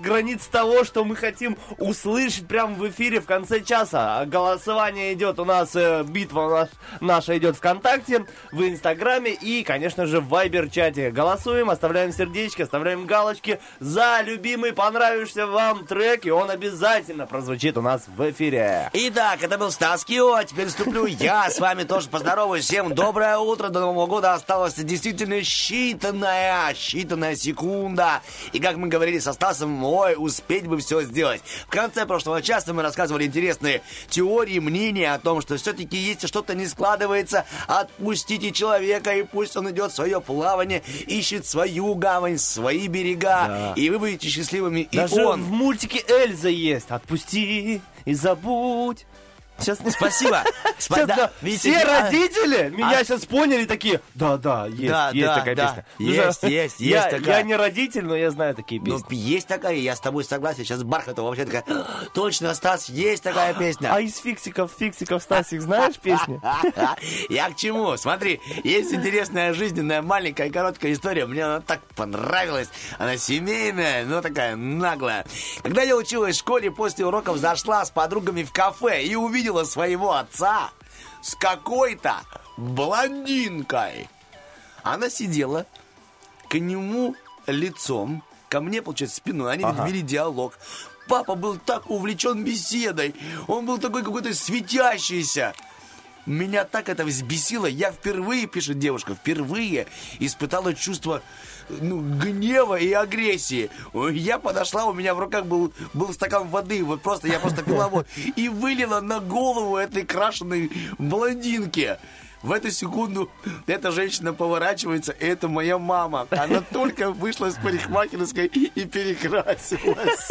границы того, что мы хотим услышать прямо в эфире в конце часа. А Голосование идет у нас, э, битва у нас, наша идет ВКонтакте, в Инстаграме и, конечно же, в Вайбер-чате. Голосуем, оставляем сердечки, оставляем галочки за любимый, понравившийся вам трек, и он обязательно прозвучит у нас в эфире. Итак, это был Стас Кио, а теперь вступлю я с вами тоже поздороваюсь. Всем доброе утро, до Нового года осталось действительно считанная, считанная секунда. И как мы говорили со Стасом, ой, успеть бы все сделать. В конце прошлого часа мы рассказывали интересные теории, мнения о том, что все-таки если что-то не складывается, отпустите человека, и пусть он идет в свое плавание, ищет свою гавань, свои берега, Да. и вы будете счастливыми, и Даже он. в мультике Эльза есть. Отпусти и забудь. Сейчас Спасибо. Спа- Сейчас, да, да, видите, все я- родители меня А- сейчас поняли такие. Да, да, есть, Да, есть да, такая да. песня. Есть, Ну, есть, я, есть такая. Я не родитель, но я знаю такие Ну, песни. есть такая, я с тобой согласен. Сейчас Бархатова вообще такая, точно, Стас, есть такая песня. А из фиксиков, фиксиков, Стасик, знаешь песни? Я к чему? Смотри, есть интересная жизненная маленькая короткая история. Мне она так понравилась. Она семейная, но такая наглая. Когда я училась в школе, после уроков зашла с подругами в кафе и увидела своего отца с какой-то блондинкой. Она сидела к нему лицом, ко мне, получается, спиной. Они Ага. вели диалог. Папа был так увлечен беседой. Он был такой какой-то светящийся. Меня так это взбесило. Я впервые, пишет девушка, впервые испытала чувство ну, гнева и агрессии. Я подошла, у меня в руках был, был стакан воды, вот просто, я просто пила воду, и вылила на голову этой крашеной блондинки. В эту секунду эта женщина поворачивается, и это моя мама. Она только вышла из парикмахерской и перекрасилась.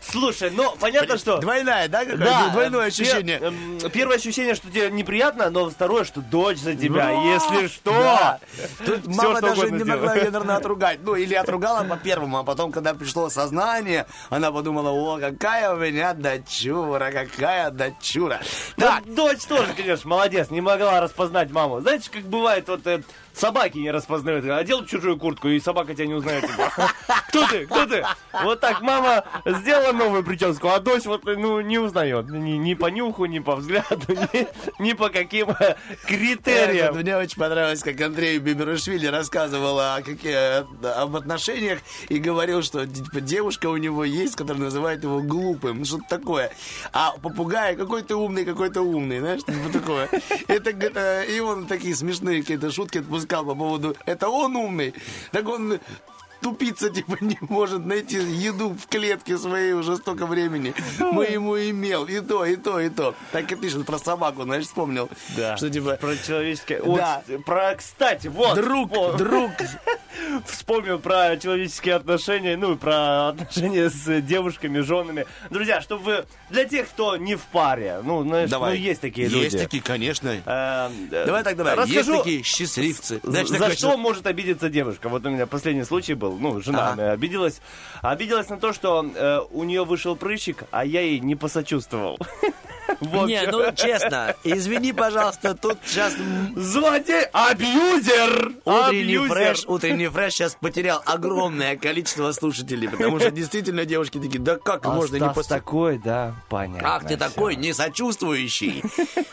Слушай, ну, понятно, что... Двойная, да? Да, Двойное э, ощущение. эм, первое ощущение, что тебе неприятно, но второе, что дочь за тебя, Да. если что. Тут мама даже не могла ее, наверное, отругать. Ну, или отругала по первому, а потом, когда пришло сознание, она подумала, о, какая у меня дочура, какая дочура. Так, Ну, дочь тоже, конечно, молодец, не могла распознать маму. Знаете, как бывает, вот э, собаки не распознают. Одел чужую куртку, и собака тебя не узнает. типа. Кто ты? Кто ты? Вот так мама сделала новую прическу, а дочь вот, ну, не узнает. Ни, ни по нюху, ни по взгляду, ни, ни по каким э, критериям. мне очень понравилось, как Андрей Биберушвили рассказывал о какие- об отношениях и говорил, что типа, девушка у него есть, которая называет его глупым, ну, что-то такое. А попугай какой то умный, какой то умный, знаешь, что-то такое. Это, и он такие смешные какие-то шутки отпускал по поводу, это он умный, так он тупица, типа, не может найти еду в клетке своей уже столько времени. Мы ему имел и то, и то, и то. Так и пишет про собаку, знаешь, вспомнил. Да, Что, типа, про человеческое... Вот, Да. про, кстати, вот. друг, вот. друг. Вспомнил про человеческие отношения, ну, про отношения с девушками, женами. Друзья, чтобы вы... Для тех, кто не в паре, ну, знаешь, Давай. ну, есть такие Есть люди. такие, конечно. Э, э, Давай так, давай. Есть Расскажу, такие счастливцы. Знаешь, за что может обидеться девушка? Вот у меня последний случай был. Ну, жена Ага. обиделась. Обиделась на то, что э, у нее вышел прыщик, а я ей не посочувствовал. Не, ну честно, извини, пожалуйста, тут сейчас Злодей, абьюзер! утренний Абьюзер! фреш, утренний фреш сейчас потерял огромное количество слушателей, потому что действительно девушки такие, да как А можно не после... такой, да, понятно. Ах ты такой несочувствующий.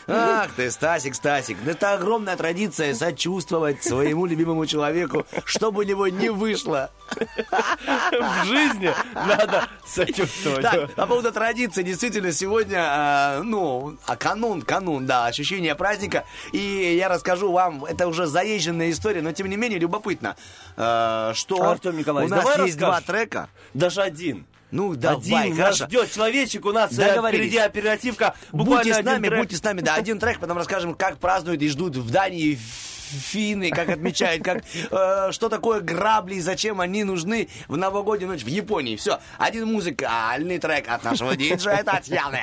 Ах ты, Стасик, Стасик. Да Это огромная традиция сочувствовать своему любимому человеку, чтобы у него не вышло. В жизни надо сочувствовать. Так, по поводу традиции, действительно, сегодня, ну, а канун, канун, да, ощущение праздника. И я расскажу вам, это уже заезженная история, но тем не менее любопытно, э, что Артем Николаевич, у нас давай есть два расскажешь. трека. Даже один. Ну, давай, один нас хорошо. ждет человечек, у нас э, впереди оперативка. Будьте с нами, будьте с нами, да, один трек, потом расскажем, как празднуют и ждут в Дании финны, как отмечают, как, э, что такое грабли и зачем они нужны в новогоднюю ночь в Японии. Все, один музыкальный трек от нашего диджея Татьяны.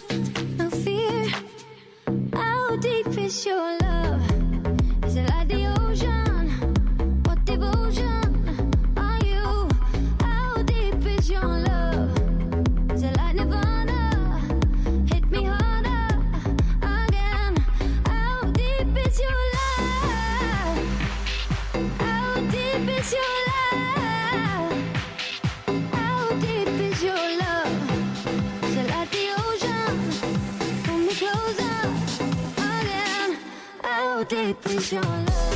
deep is your love? Is it like the ocean? Deep is your love?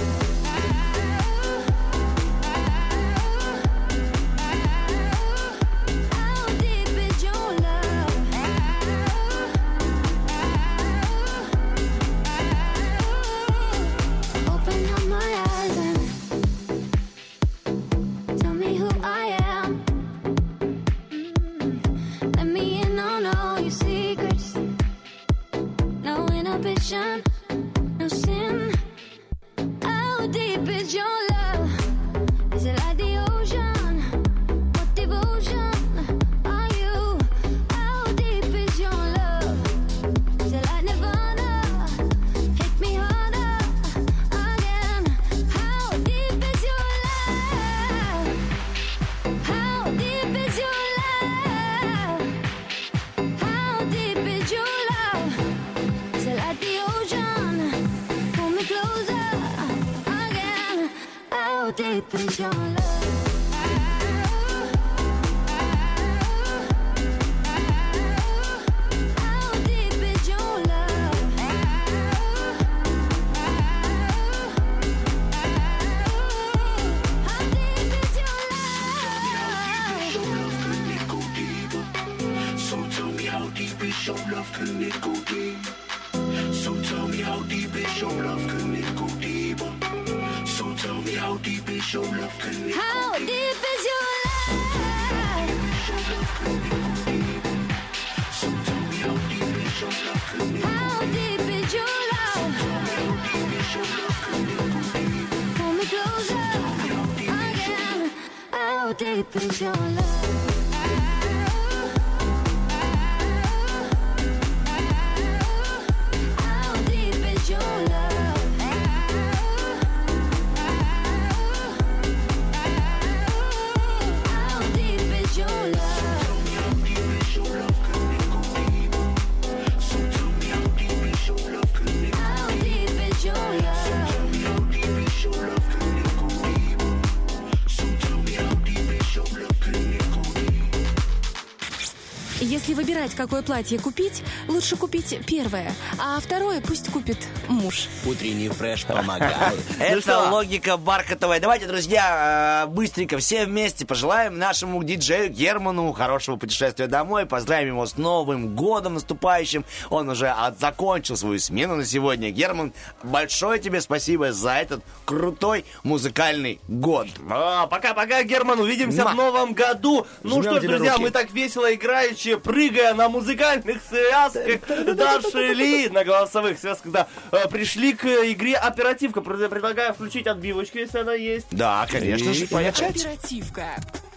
Какое платье купить, лучше купить первое, а второе пусть купит муж. Утренний фреш помогает. Ну Это логика бархатовая. Давайте, друзья, э, быстренько все вместе пожелаем нашему диджею Герману хорошего путешествия домой. Поздравим его с Новым годом наступающим. Он уже от- закончил свою смену на сегодня. Герман, большое тебе спасибо за этот крутой музыкальный год. А, Пока-пока, Герман, увидимся в новом году. Ну что ж, друзья, мы так весело играючи, прыгая на музыкальных связках дошли, на голосовых связках, да, пришли к игре оперативка. Пред- Предлагаю включить отбивочку, если она есть. Да, конечно же, поехали. Оперативка.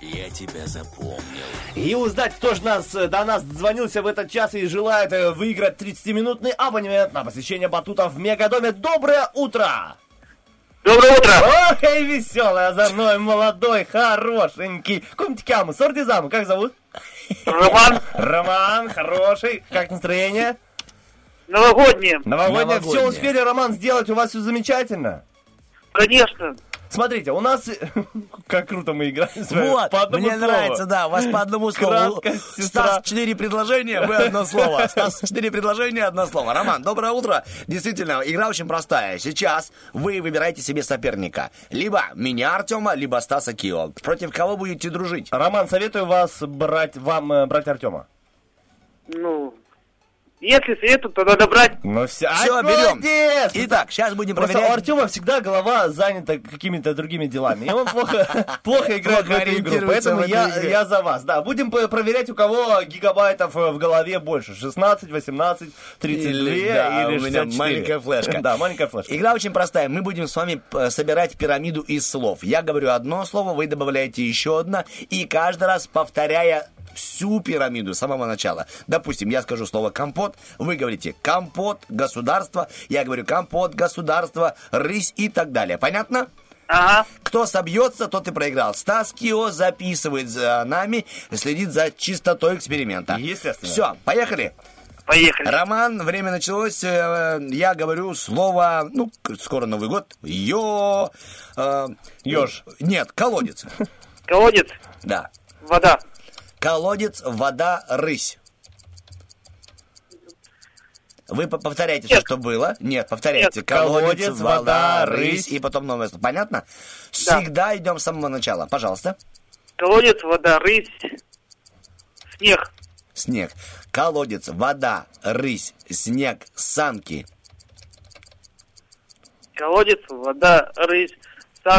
Я тебя запомнил. И узнать, кто же нас, э, до нас дозвонился в этот час и желает э, выиграть 30-минутный абонемент на посещение батута в Мегадоме. Доброе утро! Доброе утро! Ох, и веселый, озорной, молодой, хорошенький. Кумтикяму, сортизаму, как зовут? Роман. Роман, хороший. Как настроение? Новогоднее. Новогоднее. Все Новогоднее. успели, Роман, сделать? У вас все замечательно? Конечно. Смотрите, у нас... Как круто мы играем с вами. Вот, По одному мне слову. нравится, да, у вас по одному слову. Краткость, сестра. Стас, четыре предложения, вы одно слово. Стас, четыре предложения, одно слово. Роман, доброе утро. Действительно, игра очень простая. Сейчас вы выбираете себе соперника. Либо меня, Артема, либо Стаса Кио. Против кого будете дружить? Роман, советую вас брать, вам э, брать Артема. Ну, если советуют, то надо брать. Ну все, Все, берем. Итак, сейчас будем Просто у проверять. Артема всегда голова занята какими-то другими делами. И он плохо, плохо играет в эту игру. Поэтому я, я за вас. Да, будем проверять, у кого гигабайтов э, в голове больше. 16, 18, 32 Или, да, или у меня 64. маленькая флешка. Да, маленькая флешка. Игра очень простая. Мы будем с вами собирать пирамиду из слов. Я говорю одно слово, вы добавляете еще одно, и каждый раз повторяя всю пирамиду с самого начала. Допустим, я скажу слово компот, вы говорите компот, государство, я говорю компот, государство, рысь и так далее. Понятно? Ага. Кто собьется, тот и проиграл. Стас Кио записывает за нами, следит за чистотой эксперимента. Естественно. Все, поехали. Поехали. Роман, время началось. э, Я говорю слово, ну, скоро Новый год. Йо... э, Ёж. Нет, колодец. Колодец, Да. вода. Колодец, вода, рысь. Вы по- повторяйте все, что было. Нет, повторяйте. Нет. Колодец, вода, рысь. И потом новое слово. Понятно? Всегда идем с самого начала. Пожалуйста. Колодец, вода, рысь, снег. Снег. Колодец, вода, рысь, снег, санки. Колодец, вода, рысь,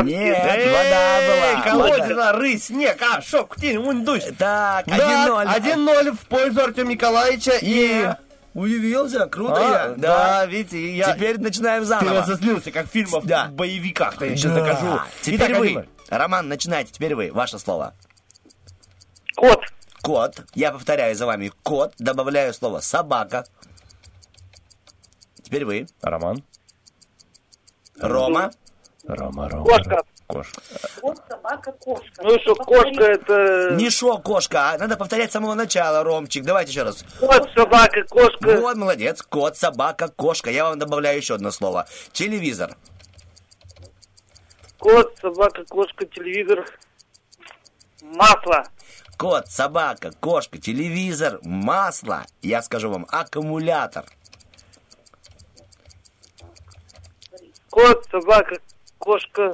Нет, Эй, вода была. Вода. да, рысь, снег, а, шок, ктень, ундусь. Так, Да, 1-0. 1-0 в пользу Артема Николаевича и... Удивился, круто А, я. да, видите, я... Теперь начинаем Ты заново. разозлился, как в фильмах Да. в боевиках, я сейчас Да. докажу. Теперь Итак, вы. 1-0. Роман, начинайте. Теперь вы. Ваше слово. Кот. Кот. Я повторяю за вами. Кот. Добавляю слово собака. Теперь вы. Роман. Рома. Рома, Рома. Кошка. Кошка. Кот, собака, кошка. Ну и что, кошка это... Не шо, кошка, а надо повторять с самого начала, Ромчик. Давайте еще раз. Кот, собака, кошка. Вот, молодец. Кот, собака, кошка. Я вам добавляю еще одно слово. Телевизор. Кот, собака, кошка, телевизор. Масло. Кот, собака, кошка, телевизор, масло. Я скажу вам, аккумулятор. Кот, собака, кошка,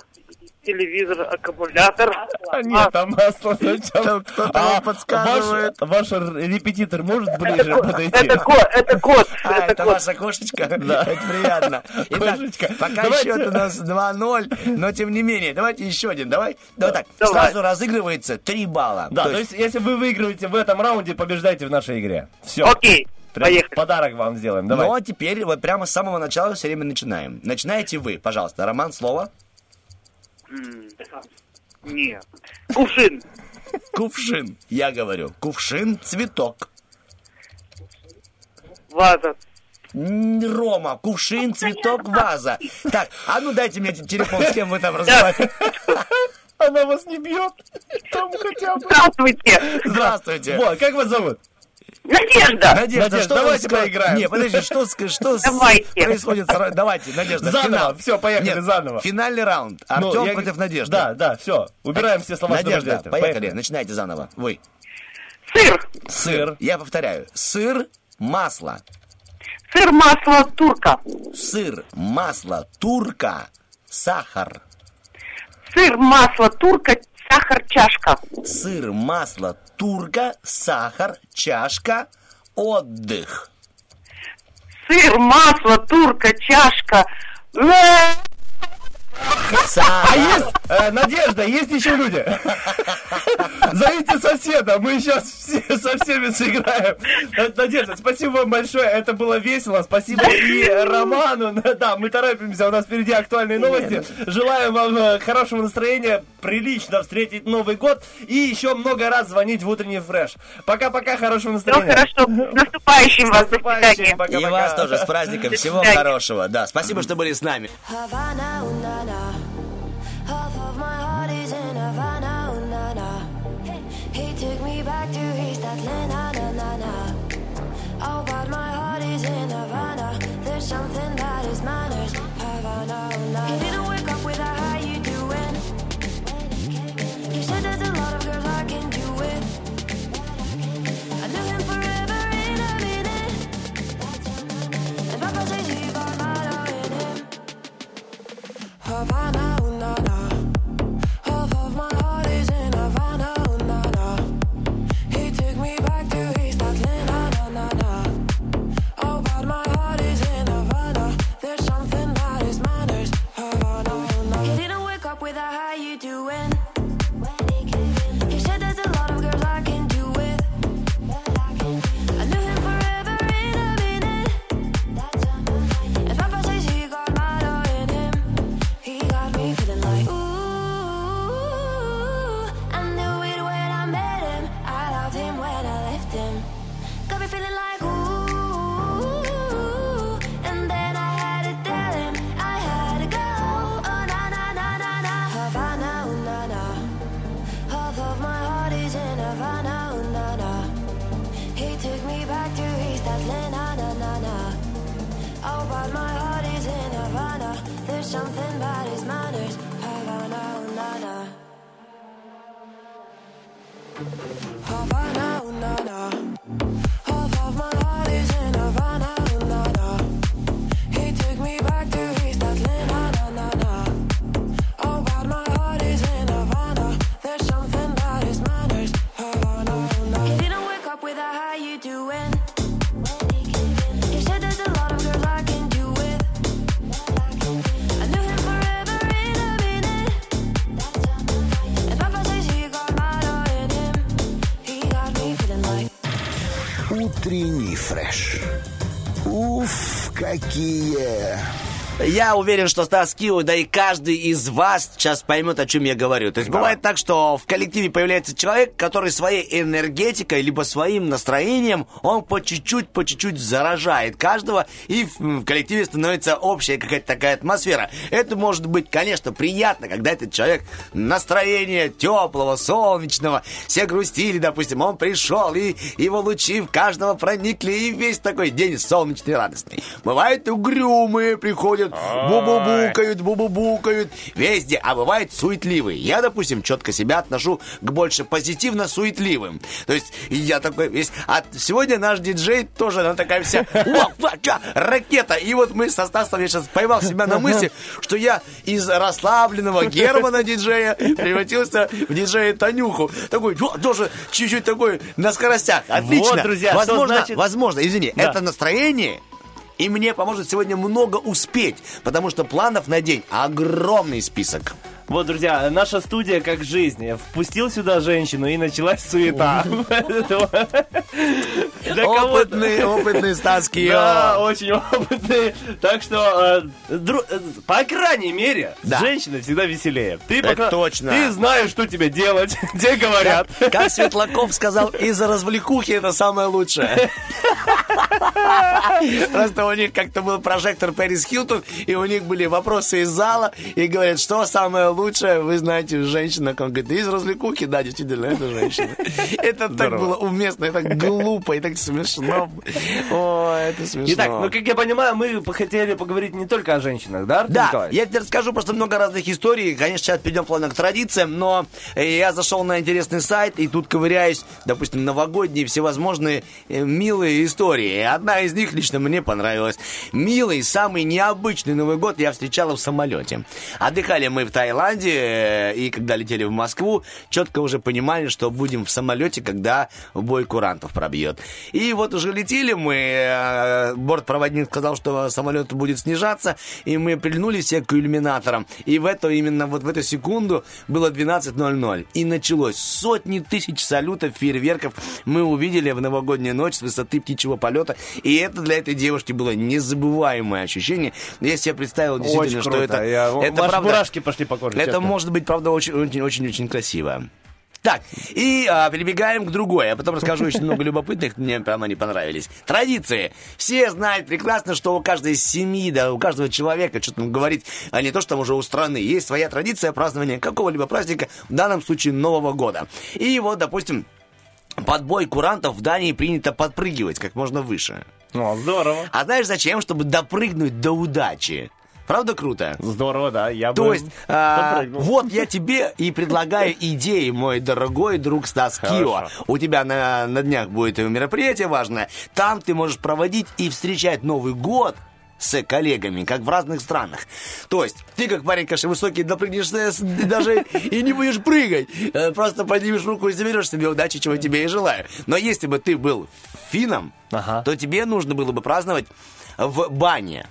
телевизор, аккумулятор. А нет, там масло сначала. Кто-то А вам подсказывает. Ваш, ваш репетитор может ближе подойти? Это кот, это кот, А, это это кот. ваша кошечка? Это приятно. Итак, Кошечка. пока Давайте. счет у нас 2-0, но тем не менее, давайте еще один. Давай, давай так. Давай. Сразу разыгрывается 3 балла. Да, То то есть, если вы выигрываете в этом раунде, побеждаете в нашей игре. Все. Окей, поехали. Подарок вам сделаем. Давай. Но теперь вот прямо с самого начала все время начинаем. Начинаете вы, пожалуйста. Роман, слово. Нет. Кувшин. Кувшин. Я говорю. Кувшин, цветок. Ваза. Рома, кувшин, цветок, ваза. Так, а ну дайте мне телефон, с кем вы там разговариваете. Она вас не бьет. Там хотя бы. Здравствуйте. Здравствуйте. Вот, как вас зовут? Надежда. Надежда, Надежда, что давайте у вас- поиграем. Не, подожди, что, что с- Давайте. происходит? Давайте, Надежда, Заново, финал. всё, поехали, Нет, заново. Финальный раунд. Ну, Артем я- против Надежды. Да, да, все. Убираем все слова, Надежда, рождается. поехали. начинайте заново. Вы. Сыр. Сыр. Я повторяю. Сыр, масло. Сыр, масло, турка. Сыр, масло, турка, сахар. Сыр, масло, турка, сахар, чашка. Сыр, масло, турка, сахар, чашка, отдых. Сыр, масло, турка, чашка. Э. А есть, э, Надежда, есть еще люди? Зовите соседа, мы сейчас все, со всеми сыграем. Надежда, спасибо вам большое, это было весело. Спасибо и Роману. Да, мы торопимся, у нас впереди актуальные новости. Желаю вам э, хорошего настроения, прилично встретить Новый год и еще много раз звонить в утренний фреш. Пока-пока, хорошего настроения. хорошо. С наступающим вас. До свидания. И вас тоже с праздником. Всего хорошего. Да, спасибо, что были с нами. Havana, ooh, na, na. Half of my heart is in Havana, ooh, na, na. He took me back to East Atlanta, na, na, na. Oh, but my heart is in Havana. There's something Havana, фреш. Уф, какие... Я уверен, что Стас Кио, да и каждый из вас сейчас поймет, о чем я говорю. То есть бывает так, что в коллективе появляется человек, который своей энергетикой, либо своим настроением, он по чуть-чуть, по чуть-чуть заражает каждого, и в, в коллективе становится общая какая-то такая атмосфера. Это может быть, конечно, приятно, когда этот человек настроение теплого, солнечного, все грустили, допустим, он пришел, и его лучи в каждого проникли, и весь такой день солнечный, радостный. Бывают угрюмые, приходят, бу-бу-букают, бу-бу-букают, везде, а бывает суетливые. Я, допустим, четко себя отношу к больше позитивно-суетливым. То есть я такой весь... А сегодня наш диджей тоже, она такая вся «О, фака, ракета. И вот мы со Стасом, я сейчас поймал себя на мысли, что я из расслабленного Германа диджея превратился в диджея Танюху. Такой, «О, тоже чуть-чуть такой на скоростях. Отлично. Вот, друзья, возможно, значит- возможно, извини, Да. это настроение и мне поможет сегодня много успеть, потому что планов на день огромный список. Вот, друзья, наша студия как жизнь. Впустил сюда женщину и началась суета. Поэтому для кого-то- Опытный, опытный Стас Кио. Да, очень опытный. Так что, э, э, по крайней мере, женщина всегда веселее. Ты, точно. Ты знаешь, что тебе делать, тебе говорят. Как, как Светлаков сказал, из-за развлекухи это самое лучшее. Просто у них как-то был прожектор Пэрис Хилтон, и у них были вопросы из зала, и говорят, что самое лучшее, вы знаете, женщина. Он говорит, из развлекухи, да, действительно, это женщина. Это так было уместно, так глупо, и так смешно. О, это смешно. Итак, ну, как я понимаю, мы хотели поговорить не только о женщинах, да, Да, Николаевич? я тебе расскажу просто много разных историй. Конечно, сейчас перейдем плавно к традициям, но э, я зашел на интересный сайт и тут ковыряюсь, допустим, новогодние всевозможные э, милые истории. Одна из них лично мне понравилась. Милый, самый необычный Новый год я встречала в самолете. Отдыхали мы в Таиланде, Голландии, э, и когда летели в Москву, четко уже понимали, что будем в самолете, когда бой курантов пробьет. И вот уже летели мы, э, бортпроводник сказал, что самолет будет снижаться, и мы прильнули все к иллюминаторам. И в эту, именно вот в эту секунду было 12.00. И началось сотни тысяч салютов, фейерверков мы увидели в новогоднюю ночь с высоты птичьего полета. И это для этой девушки было незабываемое ощущение. Я себе представил действительно, Очень что круто. это... Я- это ваши правда- мурашки пошли по коже, Это честно. может быть, правда, очень-очень-очень красиво. Так, и а, перебегаем к другой. Я потом расскажу еще много любопытных, мне прямо они понравились. Традиции. Все знают прекрасно, что у каждой семьи, да, у каждого человека, что там говорить, а не то, что там уже у страны, есть своя традиция празднования какого-либо праздника, в данном случае Нового года. И вот, допустим, под бой курантов в Дании принято подпрыгивать как можно выше. Ну, здорово. А знаешь зачем? Чтобы допрыгнуть до удачи. Правда круто? Здорово, да. Я То бы есть, а, вот я тебе и предлагаю идеи, мой дорогой друг Стас Кио. У тебя на, на днях будет мероприятие важное. Там ты можешь проводить и встречать Новый год с коллегами, как в разных странах. То есть, ты как парень, конечно, высокий, допрыгнешь с- с- даже и не будешь прыгать. Э, Просто поднимешь руку и заберешь себе удачи, чего тебе и желаю. Но если бы ты был финном, то тебе нужно было бы праздновать в бане.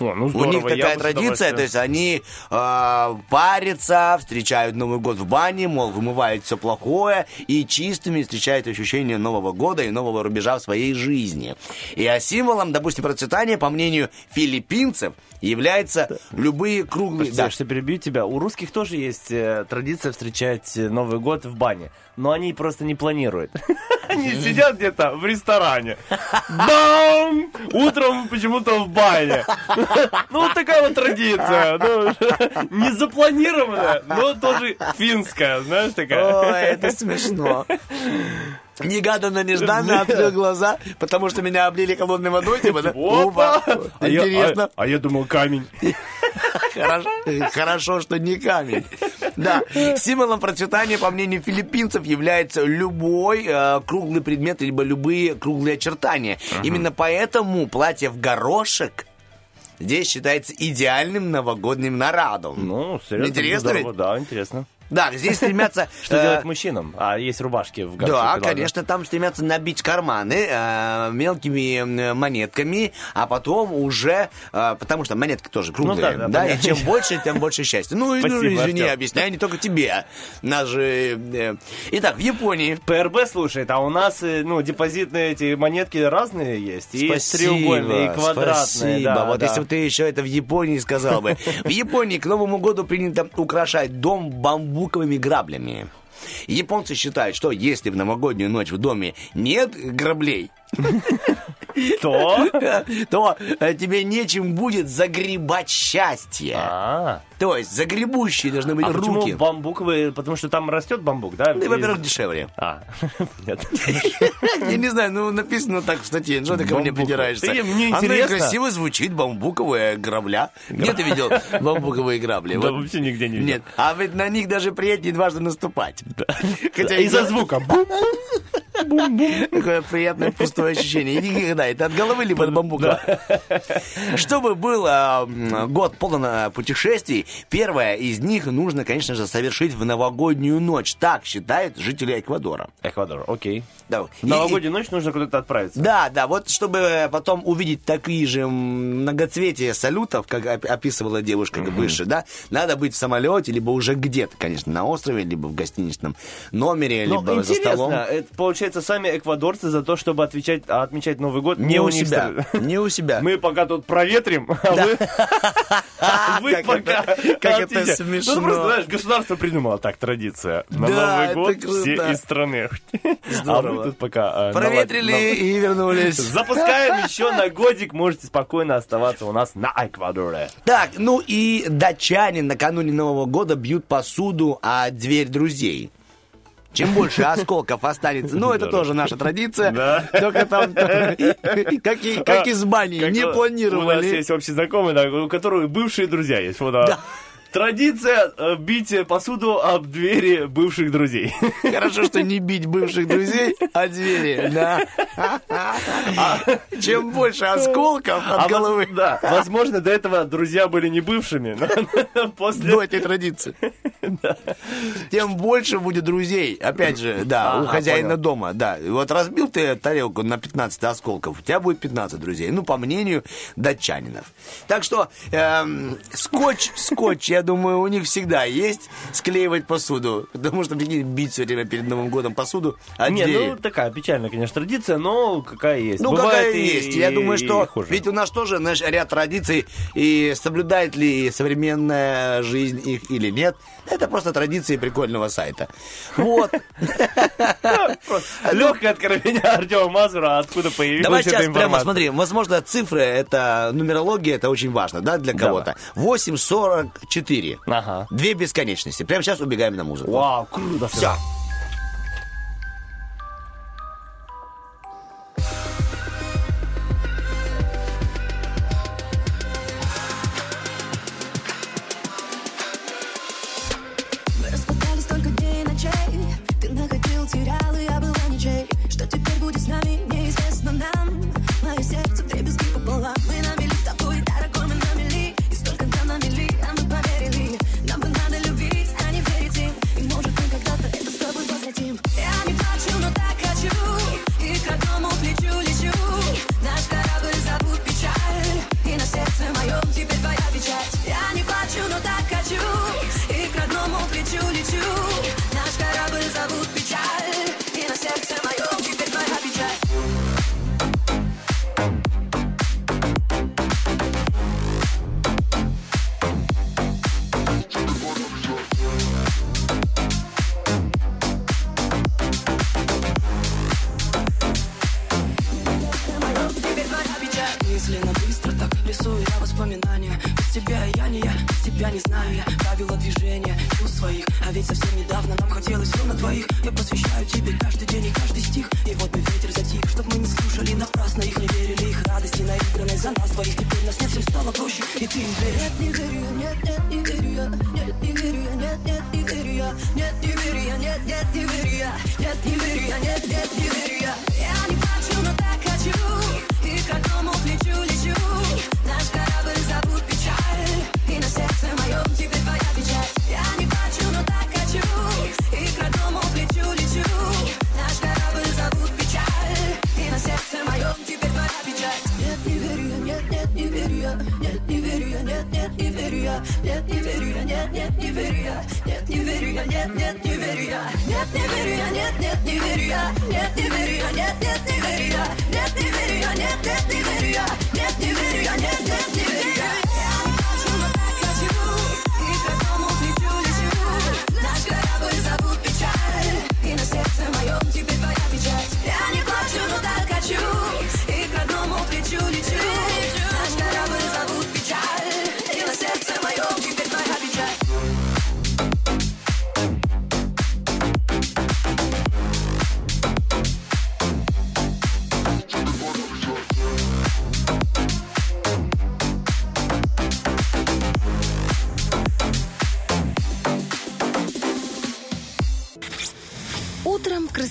О, ну У здорово, них я такая традиция, то есть они э, парятся, встречают Новый год в бане, мол, вымывают все плохое и чистыми встречают ощущение Нового года и нового рубежа в своей жизни. И а символом, допустим, процветания, по мнению филиппинцев, являются любые круглые... Прости, что перебью тебя. У русских тоже есть э, традиция встречать э, Новый год в бане, но они просто не планируют. Они сидят где-то в ресторане. Бам! Утром почему-то в бане. Ну, вот такая вот традиция. Ну, Не запланированная, но тоже финская, знаешь, такая. Ой, это смешно. Негаданно, нежданно открыл глаза, потому что меня облили холодной водой, типа, да? Опа! А я- Интересно. а- а я думал камень. Хорошо, хорошо, что не камень. Да, символом процветания, по мнению филиппинцев, является любой э, круглый предмет, либо любые круглые очертания. Именно поэтому платье в горошек здесь считается идеальным новогодним нарадом. Ну, серьезно, Интересно здорово? Да, интересно. Да, здесь стремятся... Что э, делать мужчинам? А есть рубашки в Да, конечно, там стремятся набить карманы э, мелкими э, монетками, а потом уже, э, потому что монетки тоже круглые, Ну да, да, и чем больше, тем больше счастья. Ну, и, ну, извини, объясняю не только тебе. Нас же... э, Итак, в Японии... ПРБ слушает, а у нас, э, ну, депозитные эти монетки разные есть. И треугольные, и квадратные. Спасибо. вот если бы ты еще это в Японии сказал бы. В Японии к Новому году принято украшать дом бамбуковыми граблями. Японцы считают, что если в новогоднюю ночь в доме нет граблей, то, то э, тебе нечем будет загребать счастье. А. То есть загребущие должны быть А почему руки. бамбуковые? Потому что там растет бамбук, да? Ну, и, во-первых, дешевле. А. Я не знаю, ну написано так в статье. Что ты ко мне придираешься? Мне интересно. красиво звучит, бамбуковая грабля. Где ты видел бамбуковые грабли? Да вообще нигде не видел. Нет, а ведь на них даже приятнее дважды наступать. Хотя Из-за звука. Такое приятное пустое ощущение. И никогда. Это от головы либо от бамбука. Чтобы был год полон а, путешествий, первое из них нужно, конечно же, совершить в новогоднюю ночь. Так считают жители Эквадора. Эквадор, окей. Да. В И- новогоднюю ночь нужно куда-то отправиться. Да, да, вот чтобы потом увидеть такие же многоцветия салютов, как оп- описывала девушка выше, да, надо быть в самолете, либо уже где-то, конечно, на острове, либо в гостиничном номере, Но либо за столом. это получается сами эквадорцы за то, чтобы отвечать, а, отмечать Новый год Не у себя, не у себя. Мы пока тут проветрим, а вы, а вы Как пока... это- как это смешно. Ну, просто, знаешь, государство придумало так традиция. На Да, Новый год круто. все из страны. А Здорово. мы тут пока... а, Проветрили и вернулись. Запускаем еще на годик, можете спокойно оставаться у нас на Эквадоре. Так, ну и датчане накануне Нового года бьют посуду о дверь друзей. Чем больше осколков останется. Ну, это тоже наша традиция. Только там, как и, как и с баней, Как не у- У нас планировали. есть общий знакомый, у которого бывшие друзья есть. Вот, а, Традиция э, бить посуду об двери бывших друзей. Хорошо, что не бить бывших друзей, а двери, да. Чем больше осколков от А головы. воз- Да, возможно, до этого друзья были не бывшими, но после... До этой традиции. Тем больше будет друзей. Опять же, да, у Ага, хозяина понял. дома. Да, вот разбил ты тарелку на 15 осколков, у тебя будет 15 друзей. Ну, по мнению датчанинов. Так что эм, скотч, скотч, я думаю, у них всегда есть склеивать посуду. Потому что, прикинь, бить все время перед Новым годом посуду от Не, ну такая печальная, конечно, традиция, но какая есть. Ну, Бывает какая и- есть. Я думаю, и что хуже. ведь у нас тоже, знаешь, ряд традиций, и соблюдает ли современная жизнь их или нет, это просто традиции прикольного сайта. Вот. Легкое откровение Артема Мазура, откуда появилась Давай сейчас прямо смотри. Возможно, цифры, это нумерология, это очень важно, да, для кого-то. 8.44. Ага. Две бесконечности. Прямо сейчас убегаем на музыку. Вау, круто. Все.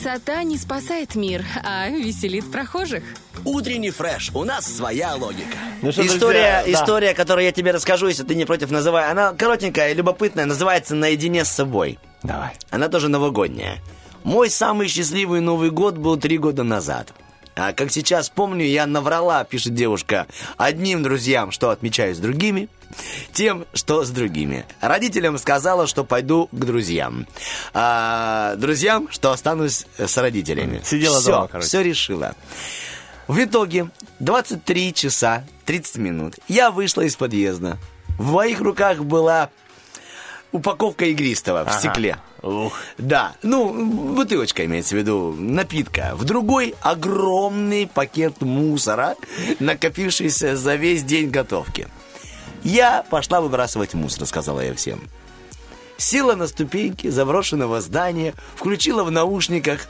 Красота не спасает мир, а веселит прохожих. Утренний фреш. У нас своя логика. Ну что, история, друзья, да. история, которую я тебе расскажу, если ты не против, называй. Она коротенькая и любопытная, называется «Наедине с собой». Давай. Она тоже новогодняя. Мой самый счастливый Новый год был три года назад. А как сейчас помню, я наврала, пишет девушка, одним друзьям, что отмечаю с другими, тем, что с другими. Родителям сказала, что пойду к друзьям. А друзьям, что останусь с родителями. Сидела Всё, дома, короче. Все решила. В итоге 23 часа 30 минут я вышла из подъезда. В моих руках была упаковка игристого в Ага. стекле. Ух. Да, ну, бутылочка имеется в виду, напитка. В другой огромный пакет мусора, накопившийся за весь день готовки. Я пошла выбрасывать мусор, сказала я всем. Села на ступеньки заброшенного здания, включила в наушниках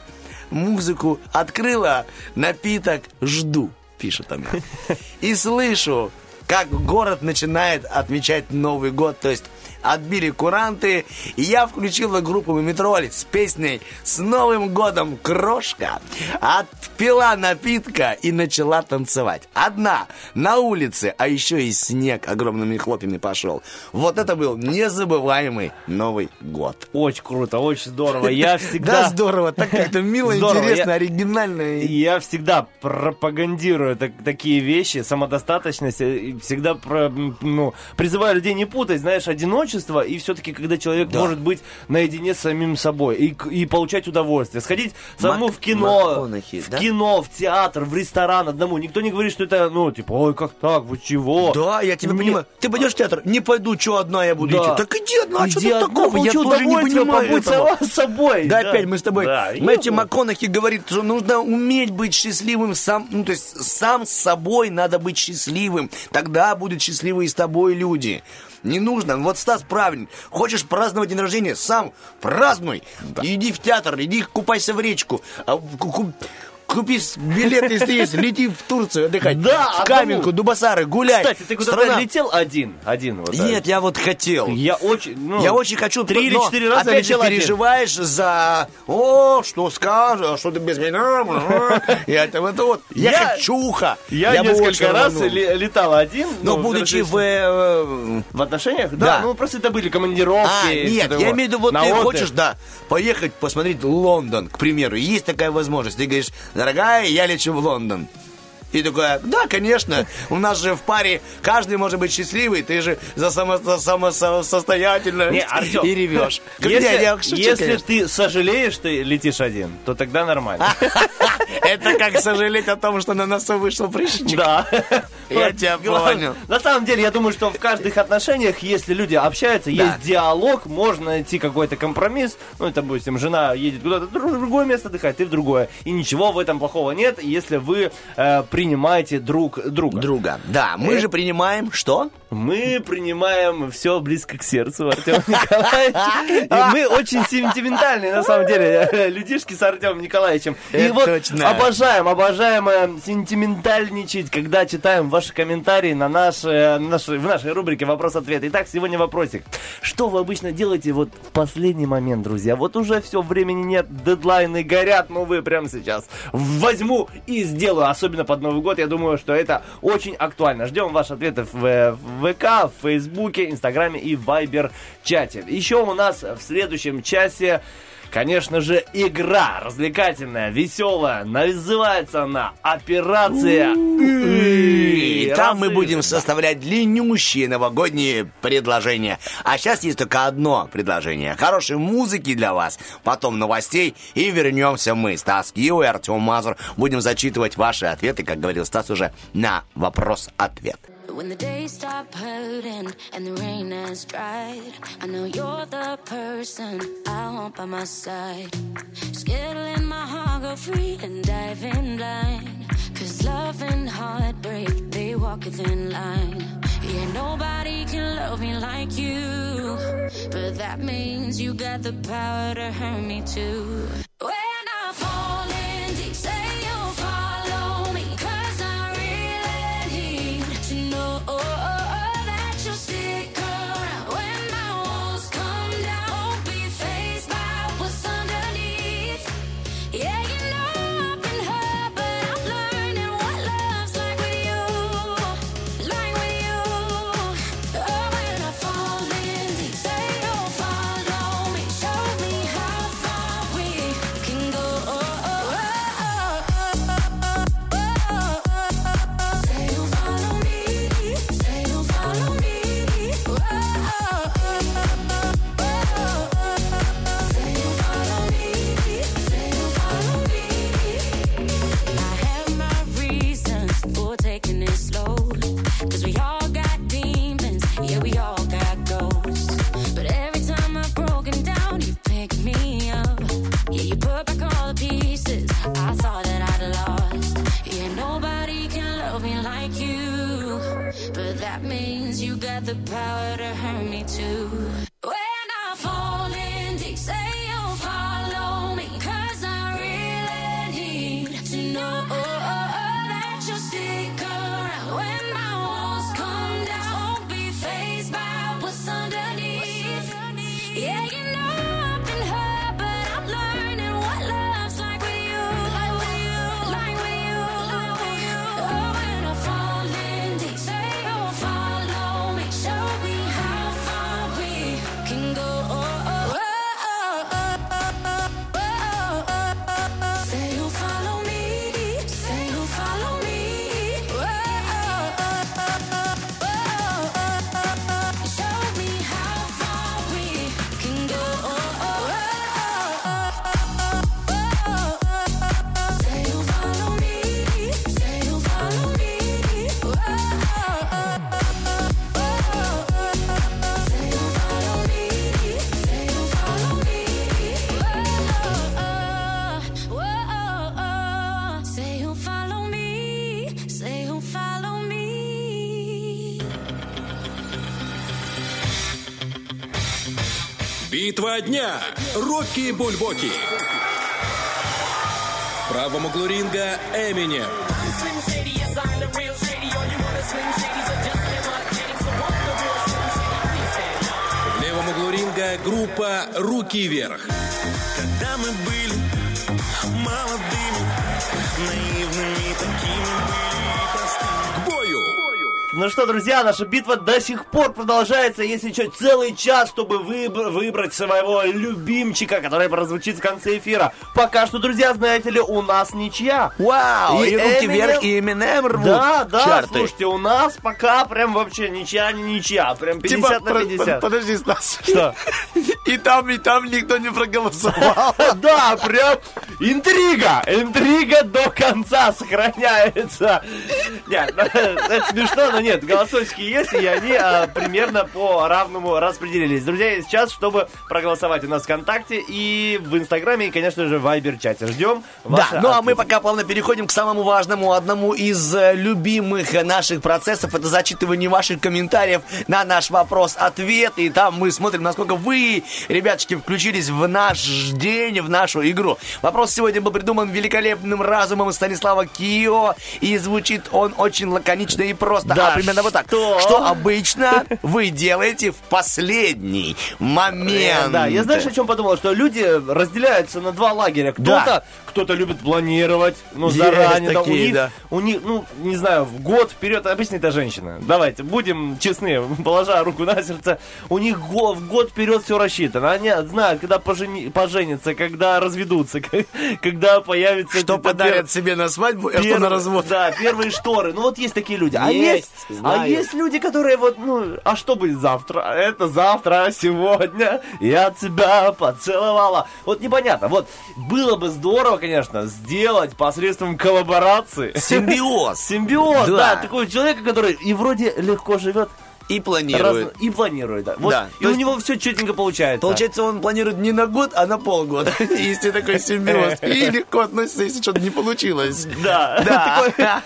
музыку, открыла напиток, жду, пишет она. И слышу, как город начинает отмечать Новый год, то есть отбили куранты, и я включила группу Мумитроли с песней «С Новым годом, крошка!» Отпила напитка и начала танцевать. Одна, на улице, а еще и снег огромными хлопьями пошел. Вот это был незабываемый Новый год. Очень круто, очень здорово. Я всегда... Да, здорово, так как-то мило, интересно, оригинально. Я всегда пропагандирую так- такие вещи, самодостаточность, э, всегда ну, призываю людей не путать, знаешь, одиночество и все-таки, когда человек Да. может быть наедине с самим собой и, и получать удовольствие. Сходить самому Мак- в кино, в да? кино, в театр, в ресторан одному. Никто не говорит, что это, ну, типа, ой, как так, вы чего? Да, я тебя Мне- понимаю. Ты пойдешь в театр? Не пойду, что одна я буду Да. идти? Так иди одна, а что Иди тут одна, такого? Я тоже не понимаю этого. с собой. Да, Да. опять мы с тобой. Да, Мэтью. МакКонахи говорит, что нужно уметь быть счастливым сам, ну, то есть сам с собой надо быть счастливым. Тогда будут счастливы и с тобой люди. Не нужно. Вот Стас правильно. Хочешь праздновать день рождения? Сам празднуй. Иди в театр, иди купайся в речку. Купи билет, если есть, лети в Турцию отдыхать. Да, в. Каменку, Дубасары, гуляй. Кстати, ты куда-то Страна- летел один? Один вот. Нет, я вот хотел. Я очень, ну, я очень хочу. Три или четыре раза Опять же летел один. переживаешь за... О, что скажешь, а что ты без меня? Я это вот вот. Я Я- хочуха. Я, бы несколько раз летал один. Но ну, будучи в... различных- э, В отношениях? Да. Да. Ну, просто это были командировки. А, нет, я имею в виду, вот ты хочешь, да, поехать посмотреть Лондон, к примеру. Есть такая возможность. Ты говоришь, дорогая, я лечу в Лондон. И такая, да, конечно, у нас же в паре каждый может быть счастливый, ты же за само, за самосостоятельно Не, Артем, и ревешь. Если, я- я шучу, если конечно. ты сожалеешь, что летишь один, то тогда нормально. Это как сожалеть о том, что на носу вышел прыщичек. Да. Я тебя понял. На самом деле, я думаю, что в каждых отношениях, если люди общаются, есть диалог, можно найти какой-то компромисс. Ну, допустим, жена едет куда-то в друг- другое место отдыхать, ты в другое. И ничего в этом плохого нет, если вы э, принимаете друг друга. Друга. Да, мы Э, же принимаем что? Мы принимаем все близко к сердцу, Артем Николаевич. И мы очень сентиментальные, на самом деле, людишки с Артемом Николаевичем. И Это вот точно. обожаем, обожаем э, сентиментальничать, когда читаем ваши комментарии на наши, на наши- в нашей рубрике «Вопрос-ответ». Итак, сегодня вопросик. Что вы обычно делаете вот в последний момент, друзья? Вот уже все, времени нет, дедлайны горят, но вы прямо сейчас возьму и сделаю. Особенно под Новый год, я думаю, что это очень актуально. Ждем ваши ответы в, э, в ВК, в Фейсбуке, Инстаграме и Вайбер чате. Еще у нас в следующем часе Конечно же, игра развлекательная, веселая, называется она «Операция И там мы будем составлять длиннющие новогодние предложения. А сейчас есть только одно предложение. Хорошей музыки для вас, потом новостей, и вернемся мы, Стас Кио и Артем Мазур. Будем зачитывать ваши ответы, как говорил Стас уже, на вопрос-ответ. When the days stop hurting and the rain has dried, I know you're the person I want by my side. To my heart go free and dive in blind. Cause love and heartbreak, they walk a thin line. Yeah, nobody can love me like you. But that means you got the power to hurt me too. When I fall in deep, say the power to hurt me too. Битва дня. Рокки Бульбоки. В правом углу ринга Эминем. В левом углу ринга группа «Руки вверх». Когда мы были молодыми, наивными такими Ну что, друзья, наша битва до сих пор продолжается. Есть еще целый час, чтобы выбр- выбрать своего любимчика, который прозвучит в конце эфира. Пока что, друзья, знаете ли, у нас ничья. Вау, и руки Eminem- вверх, и Eminem рвут Да, да, чарты. слушайте, у нас пока прям вообще ничья, не ничья. Прям 50 Типа, на про- 50. Подожди, Стас. Что? И там, и там никто не проголосовал. Да, прям интрига, интрига до конца сохраняется. Нет, это смешно, но нет, голосочки есть, и они а, примерно по равному распределились. Друзья, есть час, чтобы проголосовать у нас ВКонтакте и в Инстаграме, и, конечно же, в Вайбер-чате. Ждем Да, ну а мы ответы. пока плавно переходим к самому важному, одному из э, любимых наших процессов. Это зачитывание ваших комментариев на наш вопрос-ответ. И там мы смотрим, насколько вы, ребяточки, включились в наш день, в нашу игру. Вопрос сегодня был придуман великолепным разумом Станислава Кио. И звучит он очень лаконично и просто. Да, а примерно вот так. что? Что обычно вы делаете в последний момент? Да, я знаешь, о чем подумал? Что люди разделяются на два лагеря. Кто-то, кто-то любит планировать, ну, Есть заранее. да, у, такие, них, да. у них, ну, не знаю, в год вперед, обычно это женщина. Давайте, будем честны, положа руку на сердце. У них в год вперед все рассчитано. Они знают, когда пожени- поженятся, когда разведутся, когда появится... Что подарят себе на свадьбу, а что на развод? Да, первые шторы. Ну вот есть такие люди. А есть, знаю. а есть люди, которые вот, ну, а что будет завтра? Это завтра, а сегодня я тебя поцеловала. Вот непонятно. Вот было бы здорово, конечно, сделать посредством коллаборации. Симбиоз. Симбиоз, Да. да. Такого человека, который и вроде легко живет. И планирует. и планирует, да. Вот, Да. И То у есть- него все четенько получается. Получается, он планирует не на год, а на полгода. Если такой симбиоз. И легко относится, если что-то не получилось. Да. Да.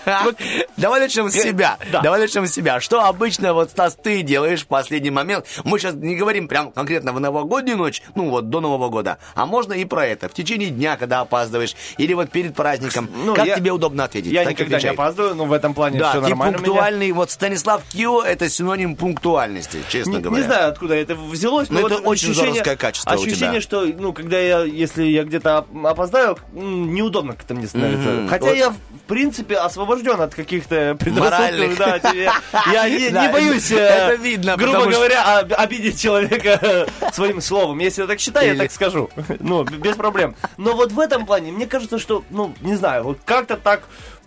Давай начнем с себя. Да. Давай начнем с себя. Что обычно, вот, Стас, ты делаешь в последний момент? Мы сейчас не говорим прям конкретно в новогоднюю ночь, ну вот до Нового года, а можно и про это. В течение дня, когда опаздываешь, или вот перед праздником. Ну, Как тебе удобно ответить? Я никогда не опаздываю, но в этом плане Да, все ты нормально. у меня. пунктуальный. Вот Станислав Кио – это синоним пунктуальности, честно Не, говоря. не знаю, откуда это взялось, но, Но это вот очень ощущение- качество у тебя. Ощущение, что, ну, когда я, если я где-то оп- опоздаю, неудобно как-то мне становится. Мгм. Хотя Вот. я, в принципе, освобожден от каких-то предрассудков. Да, тебе- я не, не боюсь, э, это видно, грубо говоря, об- обидеть человека своим словом. Если я так считаю, я так скажу. Ну, без проблем. Но вот в этом плане, мне кажется, что, ну, не знаю, вот как-то так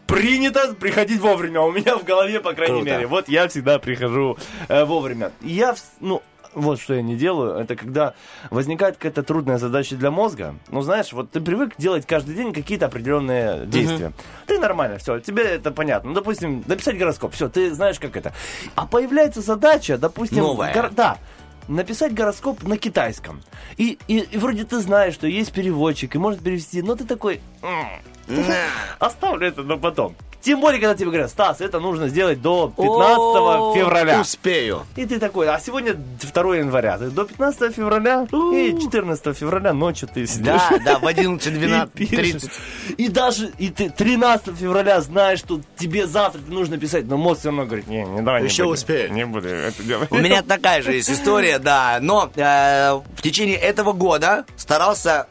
принято приходить вовремя. У меня в голове, по крайней Круто. мере. Вот я всегда прихожу э, вовремя. Я, ну, вот что я не делаю, это когда возникает какая-то трудная задача для мозга. Ну, знаешь, вот ты привык делать каждый день какие-то определенные действия. Ты нормально, все, тебе это понятно. Ну, допустим, написать гороскоп, все, ты знаешь, как это. А появляется задача, допустим... Новая. гор- Да, написать гороскоп на китайском. И, и, и вроде ты знаешь, что есть переводчик, и может перевести, но ты такой... «М, Оставлю это на потом. Тем более, когда тебе говорят, Стас, это нужно сделать до 15 О, февраля. Успею. И ты такой, а сегодня 2 января. Ты до 15 февраля и 14 февраля ночью ты сидишь. Да, да, в 11, 12, И пишешь. 30. И даже и ты 13 февраля знаешь, что тебе завтра нужно писать, но мозг все равно говорит, не, не давай, Еще успею. Не буду это делать. У меня такая же есть история, да. Но э, в течение этого года старался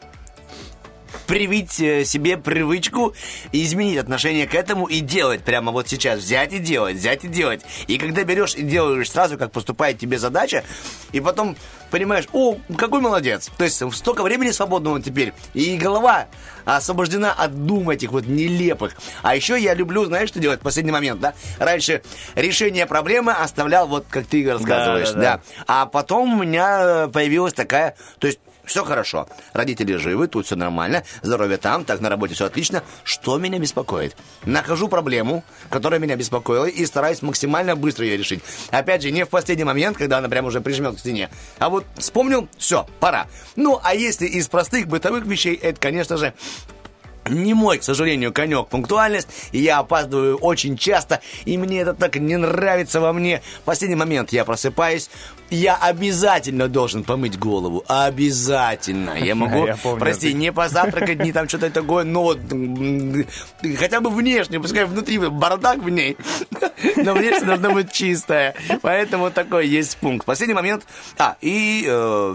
привить э, себе привычку и изменить отношение к этому и делать прямо вот сейчас. Взять и делать, взять и делать. И когда берешь и делаешь сразу, как поступает тебе задача, и потом понимаешь, о, какой молодец. То есть столько времени свободного теперь, и голова освобождена от дум этих вот нелепых. А еще я люблю, знаешь, что делать в последний момент, да? Раньше решение проблемы оставлял, вот как ты рассказываешь, да, да. да. А потом у меня появилась такая, то есть все хорошо, родители живы, тут все нормально, здоровье там, так на работе все отлично. Что меня беспокоит? Нахожу проблему, которая меня беспокоила, и стараюсь максимально быстро ее решить. Опять же, не в последний момент, когда она прям уже прижмет к стене, а вот вспомнил, все, пора. Ну, а если из простых бытовых вещей, это, конечно же, не мой, к сожалению, конек пунктуальность, я опаздываю очень часто, и мне это так не нравится во мне. В последний момент я просыпаюсь, я обязательно должен помыть голову, обязательно. Я могу, Я помню прости, не позавтракать, не там что-то такое, но вот хотя бы внешне, пускай внутри бардак в ней, но внешне должна быть чистая. Поэтому такой есть пункт. Последний момент, а, и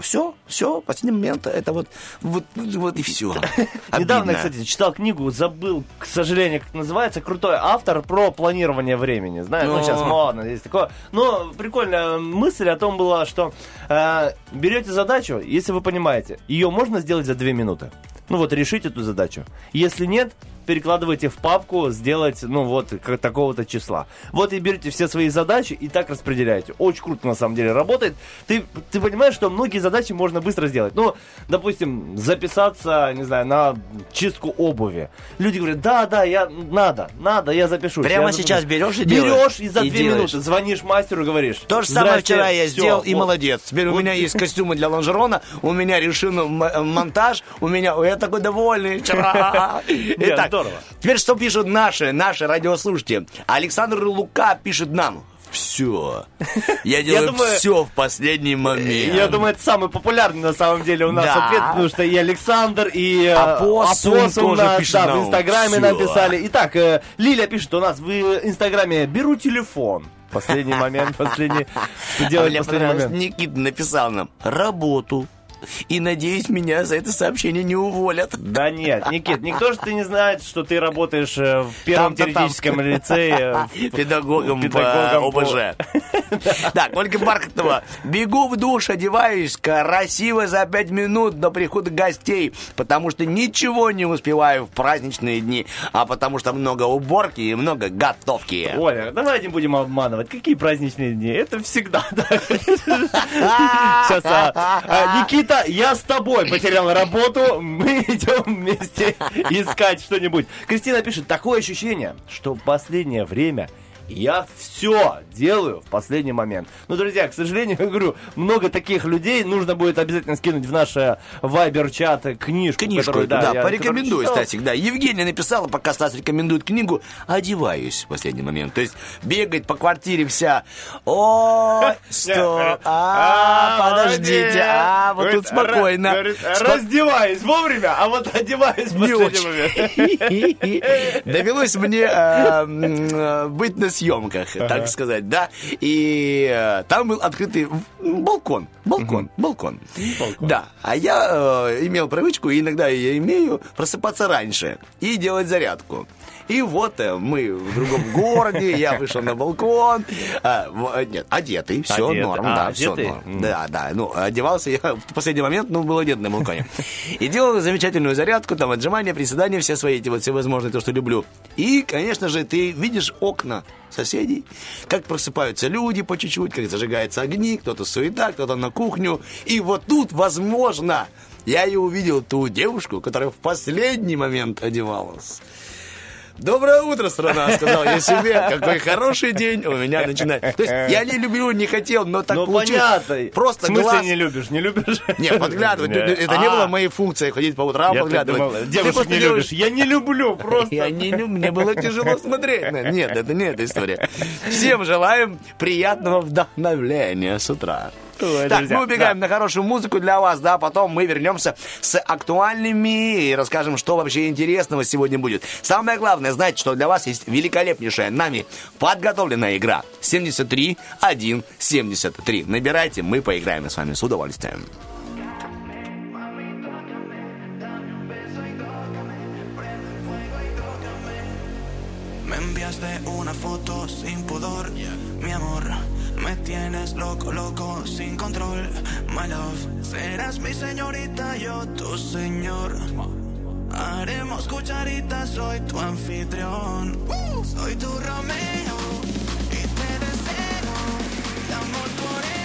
все, все, последний момент, это вот, вот, вот и все. Недавно, кстати, читал книгу, забыл, к сожалению, как называется, крутой автор про планирование времени. Знаешь, ну, Ну. сейчас модно, есть такое. Но прикольная мысль о том была, что э, берете задачу, если вы понимаете, ее можно сделать за две минуты. Ну вот, решить эту задачу. Если нет, перекладывайте в папку, сделать, ну вот, как такого-то числа. Вот и берете все свои задачи и так распределяете. Очень круто, на самом деле, работает. Ты, ты понимаешь, что многие задачи можно быстро сделать. Ну, допустим, записаться, не знаю, на чистку обуви. Люди говорят, да, да, я, надо, надо, я запишусь. Прямо Я сейчас запишусь». берешь и делаешь? Берешь и за И две делаешь. минуты звонишь мастеру, говоришь. То же самое «Здрасте, вчера я всё, сделал, и вот». молодец. Теперь у Вот. меня есть костюмы для лонжерона, у меня решен монтаж, у меня... Я такой довольный вчера. Итак, здорово. теперь что пишут наши, наши радиослушатели? Александр Лука пишет нам. Все. Я делаю думаю- все в последний момент. Я думаю, это самый популярный на самом деле у нас Да. ответ, потому что и Александр, и э, Апоссум Апоссум тоже нас, пишет да, нам. в Инстаграме Всё. написали. Итак, э, Лиля пишет у нас в Инстаграме «Беру телефон». Последний момент, последний. Что А делать в последний момент? Никита написал нам работу. И надеюсь, меня за это сообщение не уволят. Да нет, Никит, никто же ты не знает, что ты работаешь э, в первом Там-то там. теоретическом лицее. э, в- Педагогом, педагогом по ОБЖ. Так, Ольга Бархатова. Бегу в душ, одеваюсь красиво за пять минут до прихода гостей, потому что ничего не успеваю в праздничные дни, а потому что много уборки и много готовки. Оля, давай не будем обманывать. Какие праздничные дни? Это всегда так. Сейчас, а, а, Никита, я с тобой потерял работу. Мы идем вместе искать что-нибудь. Кристина пишет, такое ощущение, что в последнее время я все делаю в последний момент. Ну, друзья, к сожалению, я говорю, много таких людей. Нужно будет обязательно скинуть в наш вайбер-чат книжку. Книжку которую, да, я- порекомендую. Стасик, да. Евгения написала, пока Стас рекомендует книгу, одеваюсь в последний момент. То есть бегает по квартире вся. О, стоп, а, подождите, а, вот тут спокойно. Раздеваюсь вовремя, а вот одеваюсь в последний момент. Довелось мне м, э, быть на съемках, так сказать, да. И э, там был открытый м, балкон. Балкон, балкон. Да. А я э, имел привычку, и иногда я имею, просыпаться раньше и делать зарядку. И вот э, мы в другом городе, я вышел на балкон. а, э, нет, одетый, все Одетый. норм, А, да, все одетый? норм. М. Да, да, ну, одевался я в последний момент, ну, был одет на балконе. И делал замечательную зарядку, там, отжимания, приседания, все свои эти вот всевозможные, то, что люблю. И, конечно же, ты видишь окна соседей, как просыпаются люди по чуть-чуть, как зажигаются огни, кто-то суета, кто-то на кухню. И вот тут, возможно, я и увидел ту девушку, которая в последний момент одевалась. Доброе утро, страна, сказал я себе. Какой хороший день у меня начинает. То есть я не люблю, не хотел, но так Ну, получилось. понятно. Просто В смысле глаз... не любишь? Не любишь? Нет, подглядывать. Не. Это не А. было моей функцией ходить по утрам Я подглядывать. думал, девушек не делаешь- любишь. Я не люблю, просто. Я не люблю, мне было тяжело смотреть. Нет, это не эта история. Всем желаем приятного вдохновления с утра. Ой, так, друзья, мы убегаем на хорошую музыку для вас, да, потом мы вернемся с актуальными и расскажем, что вообще интересного сегодня будет. Самое главное, знайте, что для вас есть великолепнейшая нами подготовленная игра 73 1 73. Набирайте, мы поиграем с вами с удовольствием. Me enviaste una foto sin pudor, mi amor. Me tienes loco, loco, sin control. My love, serás mi señorita, yo tu señor. Haremos cucharitas, soy tu anfitrión. Soy tu Romeo y te deseo. Mi amor torero, tus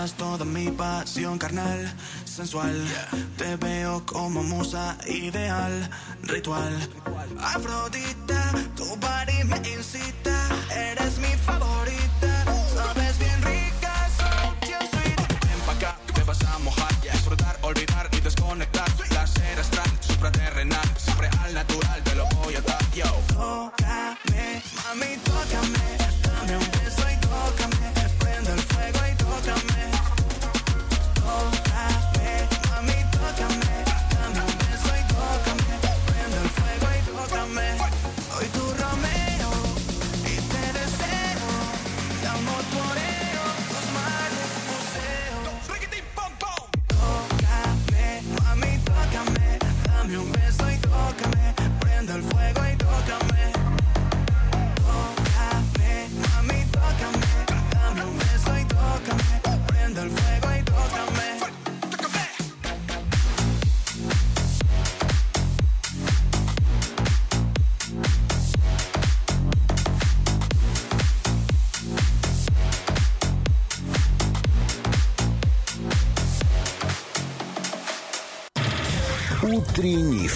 Despiertas toda mi pasión carnal. sensual. Te veo como musa ideal, ritual. Afrodita, tu body me incita. Eres mi favorita.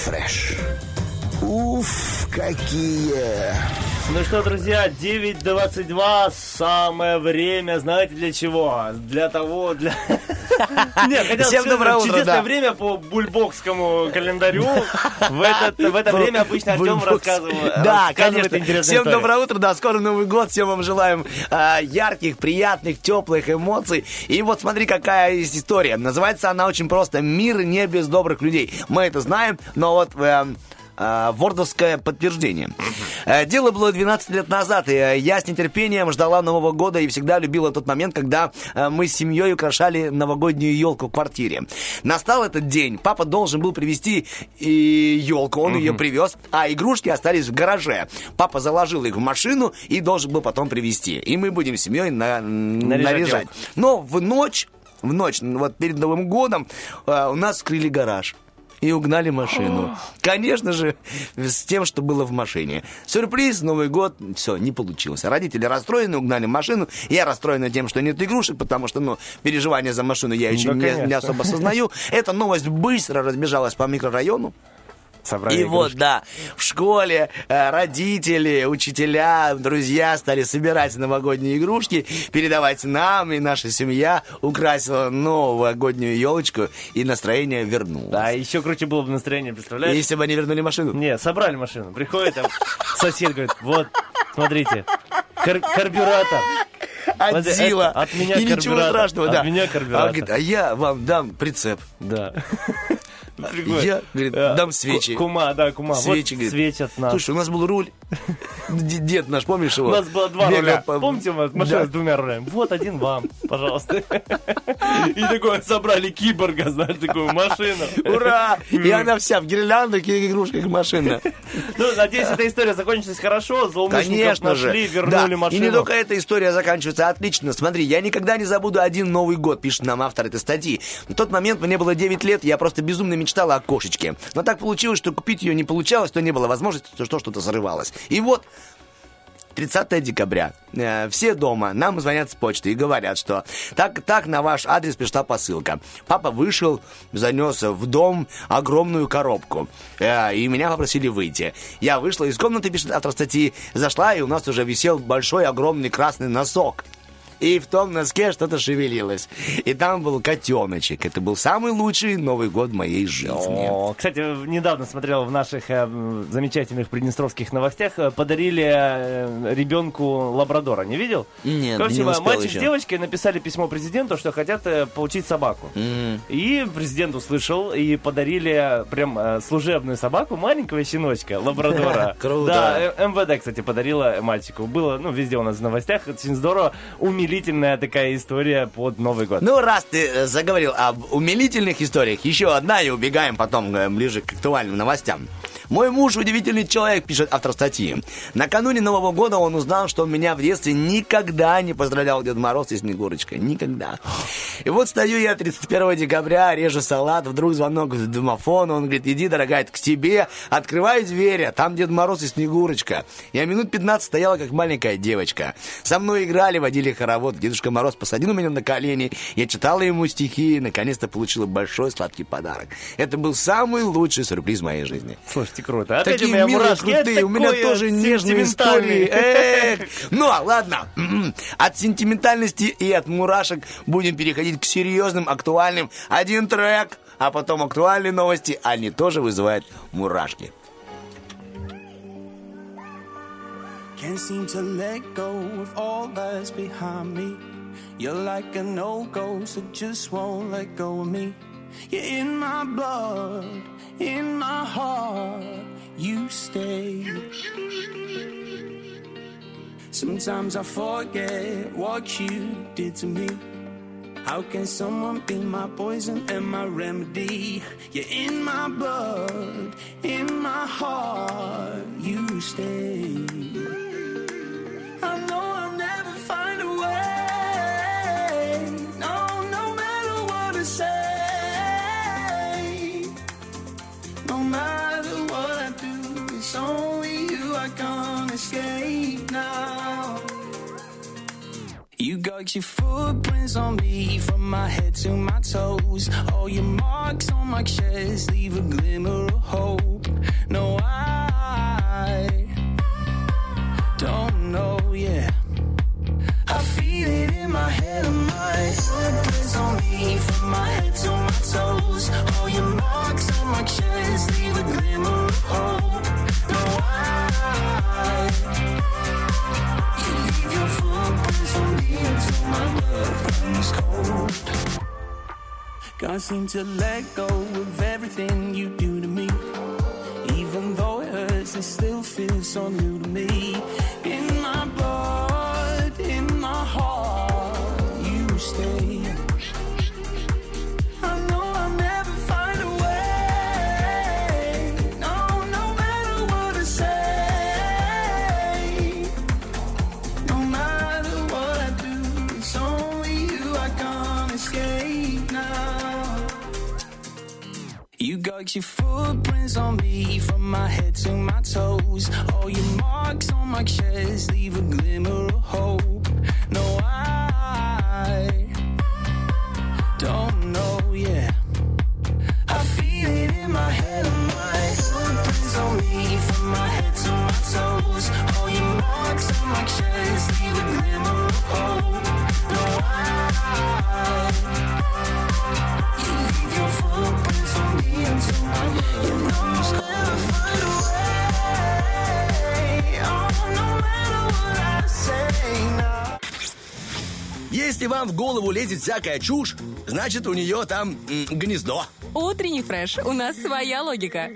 Фреш. Уф, какие! Ну что, друзья, 9.22, самое время, знаете для чего? Для того, для... Нет, хотел Всем доброе утро, Чудесное да. время по бульбокскому календарю. В, этот, в это время обычно Артем Бульбокс. рассказывает, Да, конечно. Всем истории. доброе утро, да, скоро Новый год, всем вам желаем а, ярких, приятных, теплых эмоций. И вот смотри, какая есть история. Называется она очень просто «Мир не без добрых людей». Мы это знаем, но вот... эм, а, вордовское подтверждение. Э, Дело было 12 лет назад, и э, я с нетерпением ждала Нового года и всегда любила тот момент, когда э, мы с семьей украшали новогоднюю елку в квартире. Настал этот день, папа должен был привезти и елку, он ее привез, а игрушки остались в гараже. Папа заложил их в машину и должен был потом привезти. И мы будем с семьей на- Наряжать наряжать. Но в ночь, в ночь, вот перед Новым годом, э, у нас скрыли гараж. И угнали машину. Конечно же, с тем, что было в машине. Сюрприз, Новый год, все, не получилось. Родители расстроены, угнали машину. Я расстроена тем, что нет игрушек, потому что, ну, переживания за машину я еще Да, не, не особо осознаю. Эта новость быстро разбежалась по микрорайону. Собрали И игрушки. вот, да, в школе э, родители, учителя, друзья стали собирать новогодние игрушки, передавать нам, и наша семья украсила новогоднюю елочку, и настроение вернулось. Да, еще круче было бы настроение, представляешь? Если бы они вернули машину. Не, собрали машину. Приходит, там сосед говорит, вот, смотрите, кар- карбюратор. От Зила. от меня и ничего страшного, От да. меня А, карбюратор. говорит, а я вам дам прицеп. Да. Я, говорит, э, дам свечи. ку- Кума, да, кума. Свечи, говорит. светят нас. Слушай, у нас был руль. Дед наш, помнишь его? У нас было два руля. по- Помните, машина с двумя рулями? Вот один вам, пожалуйста. И такое собрали киборга, знаешь, такую машину. Ура! И она вся в гирляндах и игрушках машина. Ну, надеюсь, эта история закончилась хорошо. Злоумышленников нашли, вернули И машину. не только эта история заканчивается отлично. Смотри, я никогда не забуду один Новый год, пишет нам автор этой статьи. В тот момент мне было 9 лет, я просто безумно мечтала о кошечке. Но так получилось, что купить ее не получалось, то не было возможности, то что что-то зарывалось. И вот 30 декабря. Э, все дома. Нам звонят с почты и говорят, что так, так на ваш адрес пришла посылка. Папа вышел, занес в дом огромную коробку. Э, и меня попросили выйти. Я вышла из комнаты, пишет автор статьи, зашла, и у нас уже висел большой огромный красный носок. И в том носке что-то шевелилось. И там был котеночек. Это был самый лучший Новый год моей жизни. О, кстати, недавно смотрел в наших э, замечательных приднестровских новостях, э, подарили э, ребенку лабрадора. Не видел? Нет, Короче, не ма- успел мальчик еще. с девочкой написали письмо президенту, что хотят э, получить собаку. И президент услышал и подарили прям э, служебную собаку маленького щеночка, лабрадора. Круто. Да, э, МВД, кстати, подарила мальчику. Было, ну, везде у нас в новостях. Это очень здорово. Умилительная такая история под Новый год. Ну, раз ты э, заговорил об умилительных историях, еще одна и убегаем потом э, ближе к актуальным новостям. Мой муж удивительный человек, пишет автор статьи. Накануне Нового года он узнал, что меня в детстве никогда не поздравлял Дед Мороз и Снегурочка. Никогда. И вот стою я 31 декабря, режу салат, вдруг звонок в домофон, он говорит, иди, дорогая, к тебе, открывай дверь, а там Дед Мороз и Снегурочка. Я минут 15 стояла, как маленькая девочка. Со мной играли, водили хоровод, Дедушка Мороз посадил меня на колени, я читала ему стихи и наконец-то получила большой сладкий подарок. Это был самый лучший сюрприз в моей жизни. Слушайте, круто. Опять Такие у меня милые, мурашки. Это крутые, у меня тоже нежные истории. Эх. Ну, а ладно. От сентиментальности и от мурашек будем переходить к серьезным, актуальным. Один трек, а потом актуальные новости. Они тоже вызывают мурашки. Can't seem to let go of all that's behind me. You're like a no-go, so just won't let go of me. You're in my blood, in my heart, you stay. Sometimes I forget what you did to me. How can someone be my poison and my remedy? You're in my blood, in my heart, you stay. I know I'll never find a way. It's only you I can't escape now. You got your footprints on me from my head to my toes. All your marks on my chest leave a glimmer of hope. No, I don't know, yeah. I feel it in my head and my footprints on me from my head to my toes. All your marks on my chest leave a glimmer of hope. Can't seem to let go of everything you do to me. Even though it hurts, it still feels so new to me. You your footprints on me from my head to my toes. All your marks on my chest leave a glimmer of hope. Если вам в голову лезет всякая чушь, значит, у нее там гнездо. Утренний фреш. У нас своя логика.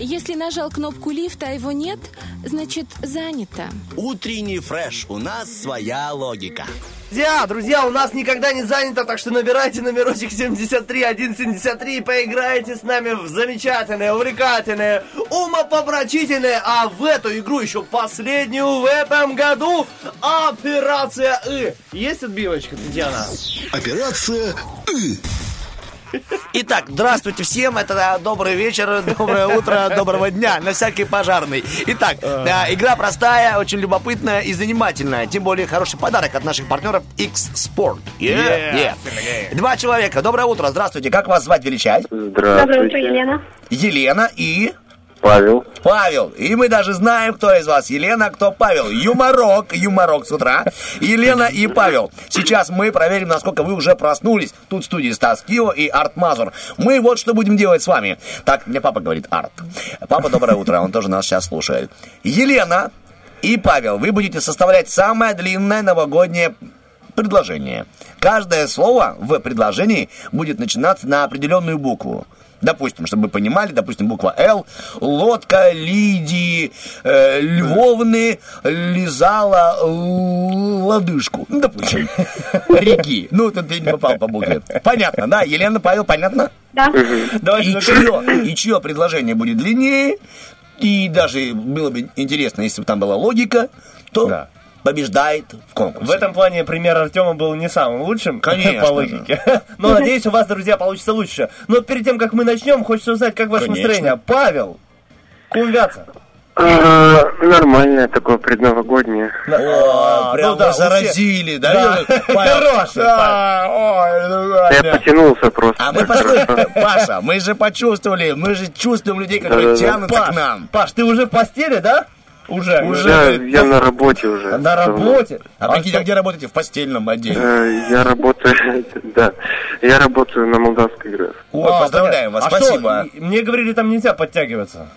Если нажал кнопку лифта, а его нет, значит занято. Утренний фреш. У нас своя логика. Друзья, друзья, у нас никогда не занято, так что набирайте номерочек 73173 и поиграйте с нами в замечательное, увлекательное, умопомрачительное, а в эту игру еще последнюю в этом году Операция И. Есть отбивочка, Татьяна? Операция И. Итак, здравствуйте всем, это добрый вечер, доброе утро, доброго дня, на всякий пожарный. Итак, э, игра простая, очень любопытная и занимательная, тем более хороший подарок от наших партнеров X-Sport. Yeah, Yeah. yeah. Два человека, доброе утро, здравствуйте, как вас звать, величать? Доброе утро, Елена. Елена и... Павел. Павел. И мы даже знаем, кто из вас Елена, кто Павел. Юморок, юморок с утра. Елена и Павел. Сейчас мы проверим, насколько вы уже проснулись. Тут в студии Стас Кио и Арт Мазур. Мы вот что будем делать с вами. Так, мне папа говорит Арт. Папа, доброе утро, он тоже нас сейчас слушает. Елена, и Павел, вы будете составлять самое длинное новогоднее предложение. Каждое слово в предложении будет начинаться на определенную букву. Допустим, чтобы вы понимали, допустим, буква Л, лодка Лидии э, Львовны лизала лодыжку. Ну, допустим, реки. Ну, тут ты не попал по букве. Понятно, да? Елена, Павел, понятно? Да. и, чье, и чье предложение будет длиннее, и даже было бы интересно, если бы там была логика, то побеждает в конкурсе. В этом плане пример Артема был не самым лучшим, Конечно по логике. Но надеюсь, у вас, друзья, получится лучше. Но перед тем, как мы начнем, хочется узнать, как ваше Конечно. настроение. Павел, кумвяца. А, Нормальное такое предновогоднее. О, прям ну да, у заразили, да? Да. Да, ну ладно. Я потянулся просто. А мы Паша, мы же почувствовали, мы же чувствуем людей, которые тянутся к нам. Паш, ты уже в постели, да? Уже. Я, я на работе уже. На работе? А прикинь, а где работаете? В постельном отделе. Э, Я работаю, да, я работаю на Молдавской. Ой, А, поздравляем вас. А спасибо. мне говорили, там нельзя подтягиваться.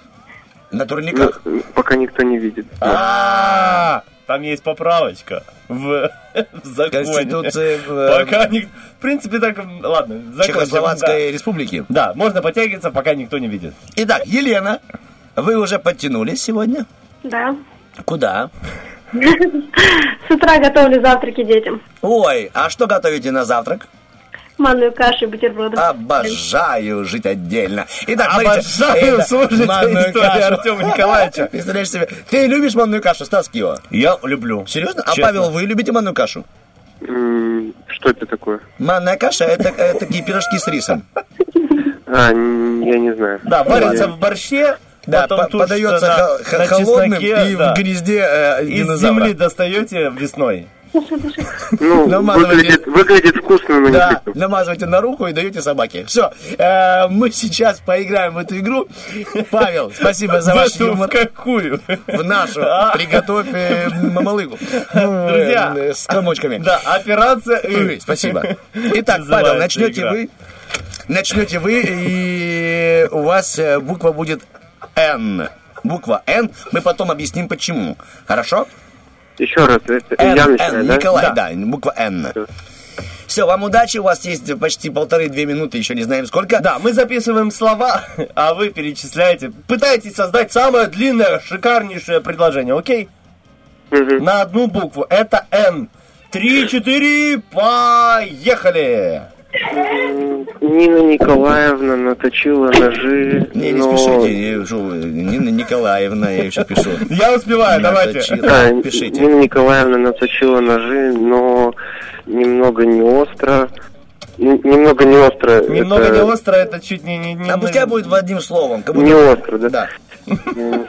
На турниках. Ну, пока никто не видит. А, там есть поправочка в, в законе. Конституции, э, Пока ник- В принципе, так, ладно, закончим, Чехословацкой да. республики. Да, можно подтягиваться, пока никто не видит. Итак, Елена, вы уже подтянулись сегодня? Да. Куда? С утра готовлю завтраки детям. Ой, а что готовите на завтрак? Манную кашу и бутерброды. Обожаю жить отдельно. Итак, Обожаю смотрите, слушать манную историю кашу. Артема Николаевича. Представляешь себе, ты любишь манную кашу, Стас Кио? Я люблю. Серьезно? А Честно. Павел, вы любите манную кашу? Что это такое? Манная каша это, это такие пирожки с рисом. А, я не знаю. Да, варится в борще, Да, потом по- подается на- хо- на холодным чесноке, и да. в гнезде э, Из динозавра. земли достаете весной. Ну, Намазывайте. выглядит, выглядит вкусно, но не Да, вкусно. намазывайте на руку и даете собаке. Все, мы сейчас поиграем в эту игру. Павел, спасибо за В ваш эту, юмор. в какую? В нашу. А. Приготовь э, мамалыгу. Друзья. э, С комочками. Да, операция «Ы». Спасибо. Итак, Называется Павел, начнете игра. вы. Начнете вы, и у вас э, буква будет Н. Буква Н. Мы потом объясним почему. Хорошо? Еще раз, Н, я Н, да? Николай, да, буква Н. Все, вам удачи, у вас есть почти полторы-две минуты, еще не знаем сколько. Да, мы записываем слова, а вы перечисляете. Пытаетесь создать самое длинное, шикарнейшее предложение, окей? На одну букву. Это Н. Три, четыре, поехали! Нина Николаевна наточила ножи, Не, не но... спешите, что вы, Нина Николаевна, я еще пишу. Я успеваю, давайте. А, Пишите. Нина Николаевна наточила ножи, но немного не остро. Немного не остро. Немного это не остро, это чуть не... не, не А пускай будет в одним словом. как будто- Не остро, да? Да.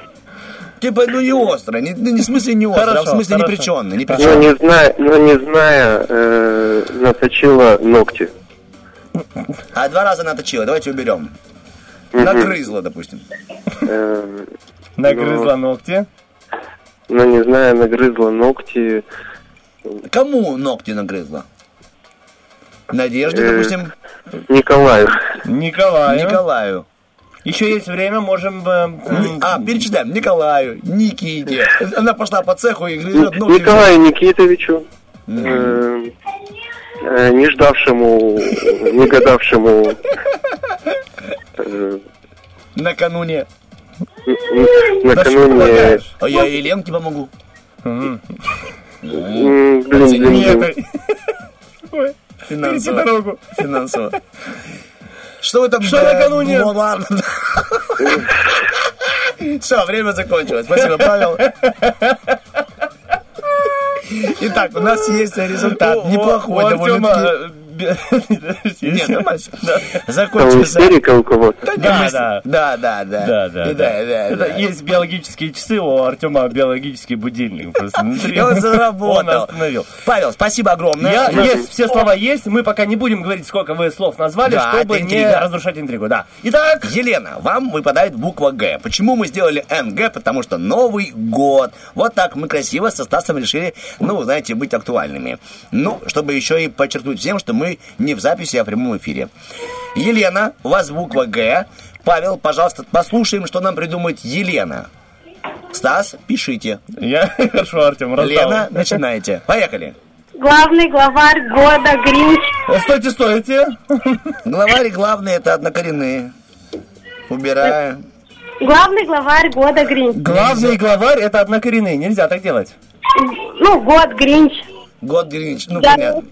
Типа, ну не остро, не, ну, не в смысле не остро, а в Хорошо, смысле хорошо. неприченно, Но неприченно. не зная, но не зная, э, наточила ногти. А два раза наточила, давайте уберем. Нагрызла, допустим. Э, Нагрызла ногти. но не зная, нагрызла ногти. Кому ногти нагрызла? Надежде, Э, допустим, Николаю. Николаю. Николаю. Еще есть время, можем... э, А, перечисляем. Николаю, Никите. Она пошла по цеху и грызет ногти. Николаю Никитовичу. Э, не ждавшему, не гадавшему э, Накануне. накануне... А я и Ленке помогу. Блин, блин, блин. Финансово. Дорогу. Финансово. Что вы там... Что накануне? ну, ладно. Все, время закончилось. Спасибо, Павел. Итак, у нас есть результат. Неплохой довольно-таки. Нет, нормально. Там Закончился. истерика у кого-то. Да, да. Да, да, да. Да, есть биологические часы, у Артема биологический будильник просто внутри. Он заработал. Остановил. Павел, спасибо огромное. Есть, все слова есть, мы пока не будем говорить, сколько вы слов назвали, чтобы не разрушать интригу, да. Итак, Елена, вам выпадает буква Г. Почему мы сделали НГ? Потому что Новый год. Вот так мы красиво со Стасом решили, ну, знаете, быть актуальными. Ну, чтобы еще и подчеркнуть всем, что мы не в записи, а в прямом эфире. Елена, у вас буква Г. Павел, пожалуйста, послушаем, что нам придумает Елена. Стас, пишите. Я хорошо, Артем, раздал. Лена, начинайте. Поехали. Главный главарь года Гринч. Э, Стойте, стойте. Главарь и главные это однокоренные. Убираем. Главный главарь года Гринч. Главный главарь это однокоренные, нельзя так делать. Ну, год Гринч. Год Гринч, ну Да. понятно.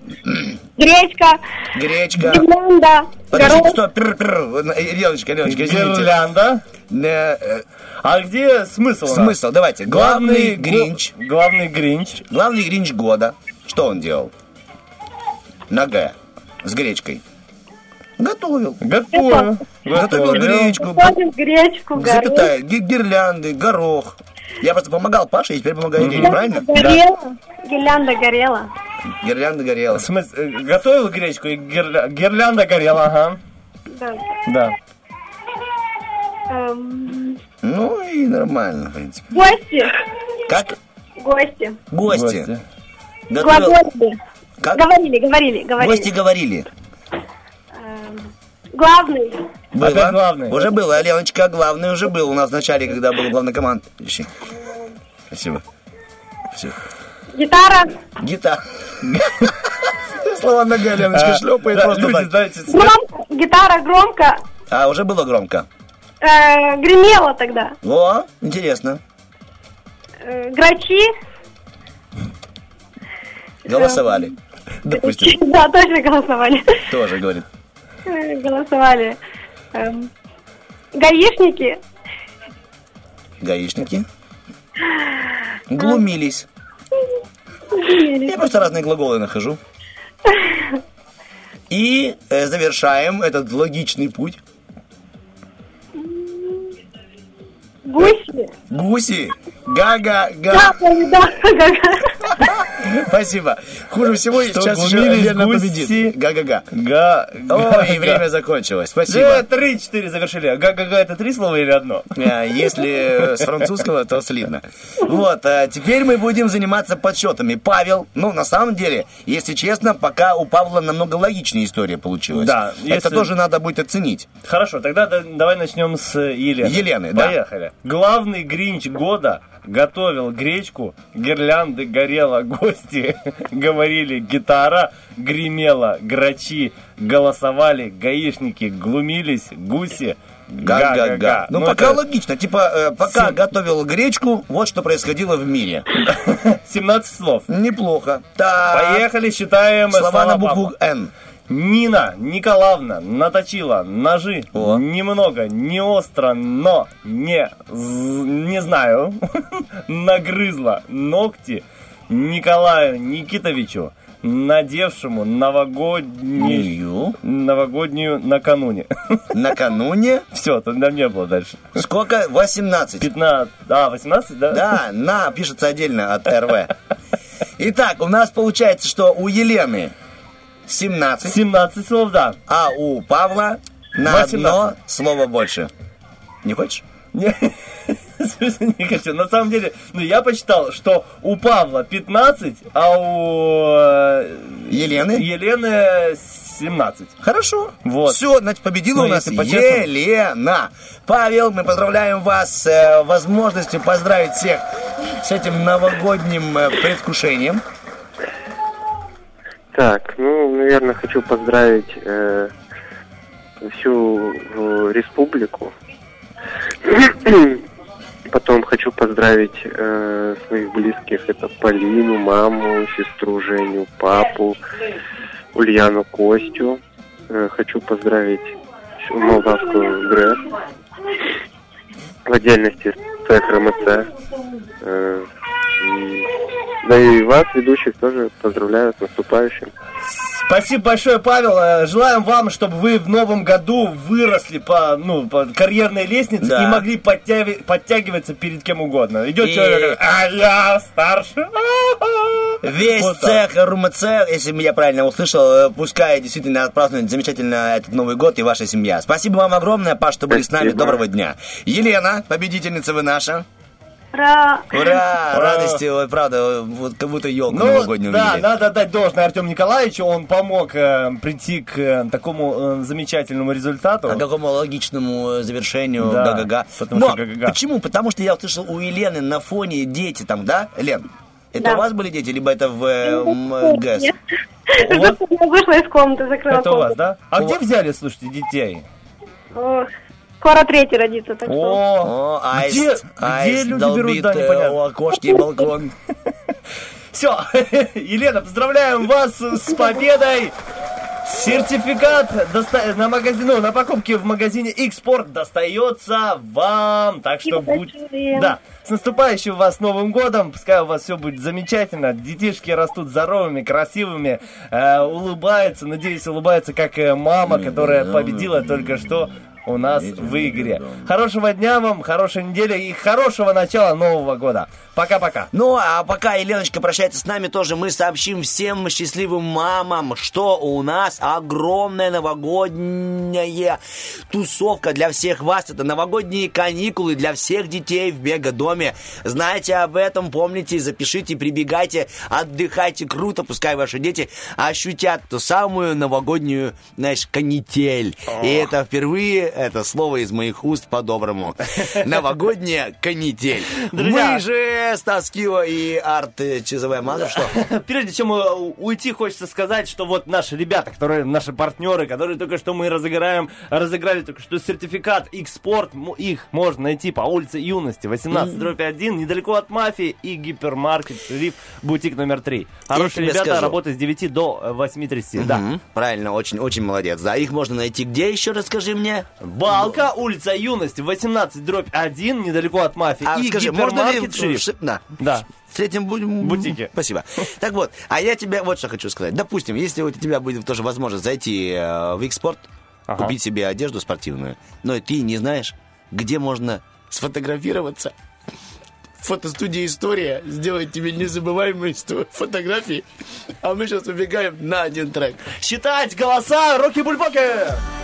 Гречка. Гречка. Гирлянда. Подождите, горох. стоп, пр, пр. Леночка, Леночка, извините. Гирлянда. Э, э, А где смысл? Смысл, давайте. Главный го- Гринч. Главный Гринч. Главный Гринч года. Что он делал? На Г. С гречкой. Готовил. Готовил. Готовил гречку. Готовим гречку, горох. Запятая, ги- гирлянды, горох. Я просто помогал Паше, и теперь помогаю Елене, правильно? Горела. Гирлянда горела. Гирлянда горела. В смысле, э, готовил гречку и гирля- гирлянда горела, ага. Да. Да. Эм, Ну и нормально, в принципе. Гости. Как? Гости. Гости. Готовил- Глаголили. Как? Говорили, говорили, говорили. Гости говорили. Главный. Было? Опять главный. Уже было, Леночка, главный уже был у нас в начале, когда был главный команд. Спасибо. Спасибо. Гитара. Гитара. Слова нога, Леночка, А, шлепает да, просто люди, так. знаете, Громко. Гитара громко. А, уже было громко. Э, гремела тогда. О, интересно. Э, грачи. Голосовали. Допустим, Да, точно голосовали. тоже говорит. Голосовали. Эм, Гаишники. Гаишники. Глумились. Я просто разные глаголы нахожу. И э, завершаем этот логичный путь. Гуси. Гуси. Га-га-га. Да, да, га-га. Спасибо. Хуже всего Что сейчас еще Лена победит. Га-га-га. Га. Ой, время закончилось. Спасибо. Да, три-четыре завершили. Га-га-га это три слова или одно? А, Если с французского, то слитно. Вот, а теперь мы будем заниматься подсчетами. Павел, ну, на самом деле, если честно, пока у Павла намного логичнее история получилась. Да, Это тоже надо будет оценить. Хорошо, тогда да- давай начнем с Елены. Елены, да. Поехали. Главный гринч года готовил гречку, гирлянды горела, гости говорили, гитара гремела, грачи голосовали, гаишники глумились, гуси Га-га-га. Ну, пока это логично. Типа, э, пока Сем- готовил гречку, вот что происходило в мире. 17 слов. Неплохо. Так. Поехали, считаем Слова на букву. «Н». Нина Николаевна наточила ножи О. немного, не остро, но не, не знаю, нагрызла ногти Николаю Никитовичу, надевшему новогоднюю, новогоднюю накануне. Накануне. Все, тогда не было дальше. Сколько? 18. 15, а, 18, да? Да, на пишется отдельно от РВ. Итак, у нас получается, что у Елены 17, 17 слов, да. а у Павла на 18. одно слово больше. Не хочешь? Не, не хочу. На самом деле, ну я посчитал, что у Павла 15, а у э, Елены? Елены 17. Хорошо. Вот. Все, значит, победила Ну, у нас. Елена. Павел, мы поздравляем вас с э, возможностью поздравить всех с этим новогодним э, предвкушением. Так, ну, наверное, хочу поздравить э, всю э, республику. Потом хочу поздравить э, своих близких. Это Полину, маму, сестру Женю, папу, Ульяну, Костю. Э, хочу поздравить всю молдавскую ГРЭС. В отдельности цех РМЦ. Э, и- да и вас, ведущих, тоже поздравляю с наступающим. Спасибо большое, Павел. Э, Желаем вам, чтобы вы в новом году выросли по, ну, по карьерной лестнице Да. и могли подтяви- подтягиваться перед кем угодно. Идет И- человек, говорит, а я старше. Весь Вот цех РУМЦ, если я правильно услышал, э, пускай действительно отпразднует замечательно этот Новый год и ваша семья. Спасибо вам огромное, Паш, что были с нами. Спасибо. Доброго дня. Елена, победительница вы наша. Ура! Ура! Радости, вот правда, вот как будто елку Ну, новогоднюю да, увидели. надо отдать должное Артему Николаевичу, он помог э, прийти к э, такому э, замечательному результату. А какому логичному э, завершению Да, га-га-га. потому Но что га-га-га. почему? Потому что я услышал у Елены на фоне дети там, да, Лен? Это Да. у вас были дети, либо это в э, м, ГЭС? Нет. Я вышла из комнаты, закрыла Это у вас, да? А У где вас- взяли, слушайте, детей? Ох, Скоро третий родится, так что... О, О, аист, где, аист где люди долбит, берут, да, непонятно. у окошки и балкон. Все, Елена, поздравляем вас с победой! Сертификат доста- на магазин, ну, на покупки в магазине X-Sport достается вам. Так что Спасибо будь... Да, с наступающим вас Новым годом. Пускай у вас все будет замечательно. Детишки растут здоровыми, красивыми, э, улыбаются. Надеюсь, улыбаются, как э, мама, которая победила только что у нас в игре. Хорошего дня вам, хорошей недели и хорошего начала Нового года. Пока-пока. Ну, а пока Еленочка прощается с нами тоже, мы сообщим всем счастливым мамам, что у нас огромная новогодняя тусовка для всех вас. Это новогодние каникулы для всех детей в Мегадоме. Знаете об этом, помните, запишите, прибегайте, отдыхайте круто, пускай ваши дети ощутят ту самую новогоднюю, знаешь, канитель. И это впервые, это слово из моих уст по-доброму. Новогодняя канитель. Друзья. Мы же Стас Кио и Арт э, ЧЗВ. Мало что? Прежде чем э, уйти, хочется сказать, что вот наши ребята, которые наши партнеры, которые только что мы разыграем, разыграли только что сертификат м- их можно найти по улице Юности, 18 дробь 1, недалеко от мафии и гипермаркет Шериф, бутик номер 3. Хорошие ребята, скажу. работают с 9 до э, 8.30. Да. Правильно, очень, очень молодец. Да, их можно найти где еще, расскажи мне? Балка, улица Юности, 18 дробь 1, недалеко от мафии А и скажи, можно ли... Шериф. Да. Да. Встретим будем... Бутики. Спасибо. Так вот, а я тебе вот что хочу сказать. Допустим, если у тебя будет тоже возможность зайти э, в X-Sport, Ага. купить себе одежду спортивную, но ты не знаешь, где можно сфотографироваться, фотостудия «История» сделает тебе незабываемые фотографии, а мы сейчас убегаем на один трек. Считать голоса, Рокки-Бульбоки!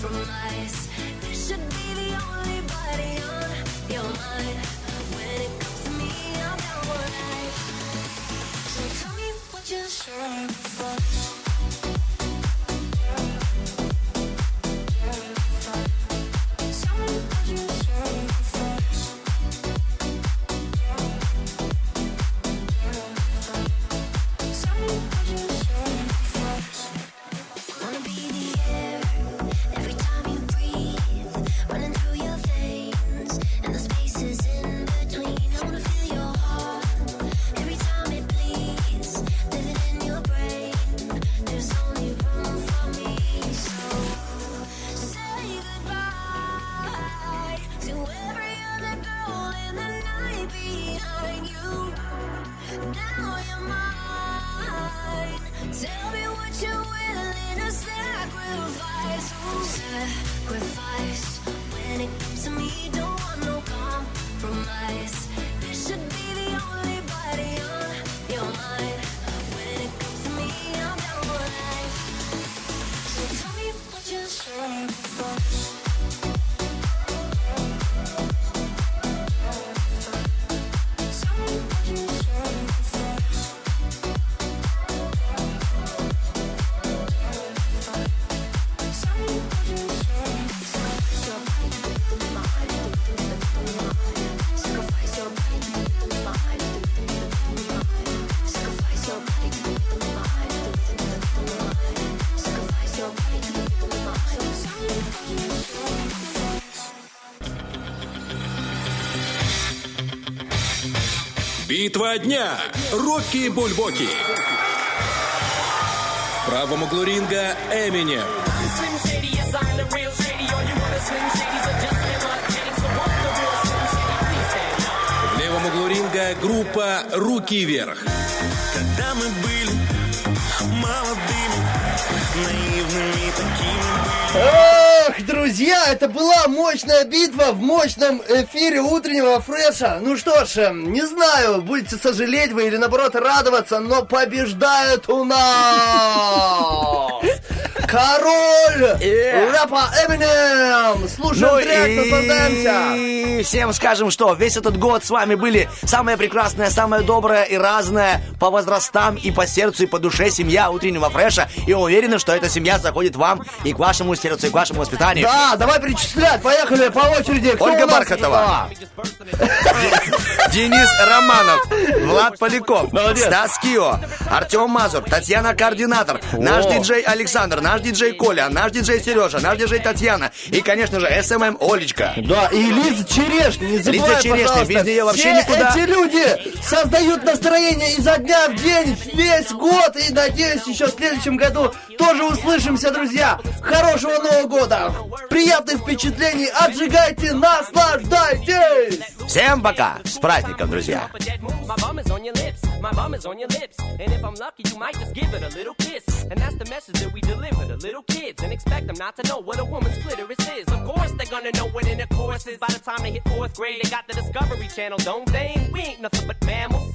Compromise. This should be the only body on your mind. When it comes just right for now Битва дня. Рокки Бульбоки. В правом углу ринга Эминем. В левом углу ринга группа «Руки вверх». Когда мы были Ох, друзья, это была мощная битва в мощном эфире утреннего фреша. Ну что ж, эм, не знаю, будете сожалеть вы или наоборот радоваться, но побеждает у нас король рэпа Эминем. Слушаем Ну трек, наслаждаемся. и всем скажем, что весь этот год с вами были самое прекрасное, самое доброе и разное по возрастам и по сердцу и по душе семья утреннего фреша. И уверены, что эта семья заходит вам и к вашему сердцу, и к вашему воспитанию. Да, давай перечислять, поехали по очереди. Кто Ольга? Бархатова. Денис Романов, Влад Поляков, Стас Кио, Артем Мазур, Татьяна Координатор, наш диджей Александр, наш диджей Коля, наш диджей Сережа, наш диджей Татьяна и, конечно же, SMM Олечка. Да, и Лиза Черешня, не забывай, Лиза Черешня, без нее вообще Все никуда. эти люди создают настроение изо дня в день, весь год, и надеюсь, еще в следующем году тоже услышимся, друзья. Хорошего Нового года, приятных впечатлений, отжигайте, наслаждайтесь! Всем пока! С праздником, друзья! My bum is on your lips, my bum is on your lips. And if I'm lucky, you might just give it a little kiss. And that's the message that we deliver to little kids. And expect them not to know what a woman's clitoris is. Of course, they're gonna know what intercourse is. By the time they hit fourth grade, they got the Discovery Channel, don't they? We ain't nothing but mammals.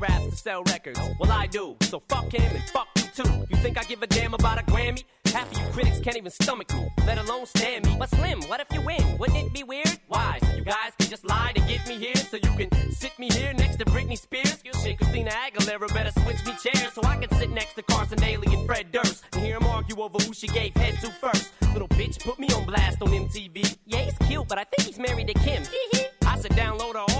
raps to sell records. Well, I do. So fuck him and fuck you too. You think I give a damn about a Grammy? Half of you critics can't even stomach me, let alone stand me. But Slim, what if you win? Wouldn't it be weird? Why? So you guys can just lie to get me here, so you can sit me here next to Britney Spears. Shit, Christina Aguilera better switch me chairs so I can sit next to Carson Daly and Fred Durst and hear them argue over who she gave head to first. Little bitch put me on blast on MTV. Yeah, he's cute, but I think he's married to Kim. I said download audio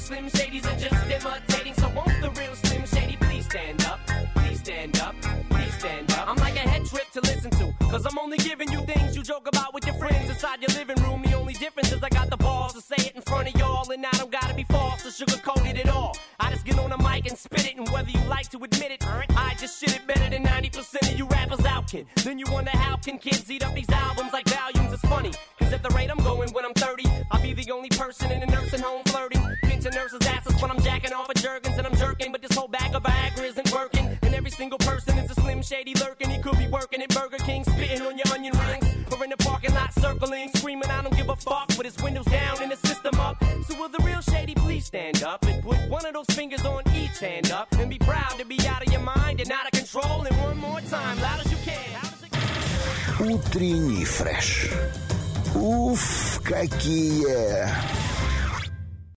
Slim Shadys are just imitating, so won't the real Slim Shady please stand up? Please stand up, please stand up. I'm like a head trip to listen to, cause I'm only giving you things you joke about with your friends inside your living room. The only difference is I got the balls to say it in front of y'all, and I don't gotta be false or sugarcoat it at all. I just get on the mic and spit it, and whether you like to admit it, I just shit it better than 90% of you rappers out, kid. Then you wonder how can kids eat up these albums like volumes? It's funny, cause at the rate I'm going when I'm 30, I'll be the only person in a nursing home flirting. Pinching nurses' asses when I'm jacking off of Jergens and I'm jerking, but this whole bag of Viagra isn't working. And every single person is a slim shady lurking. He could be working at Burger King, spitting on your onion rings, or in the parking lot circling, screaming, I don't give a fuck, with his windows down and the system up. So will the real shady please stand up and put one of those fingers on each hand up and be proud to be out of your mind and out of control. And one more time, loud as you can. How does it Утренний фреш. Уф, какие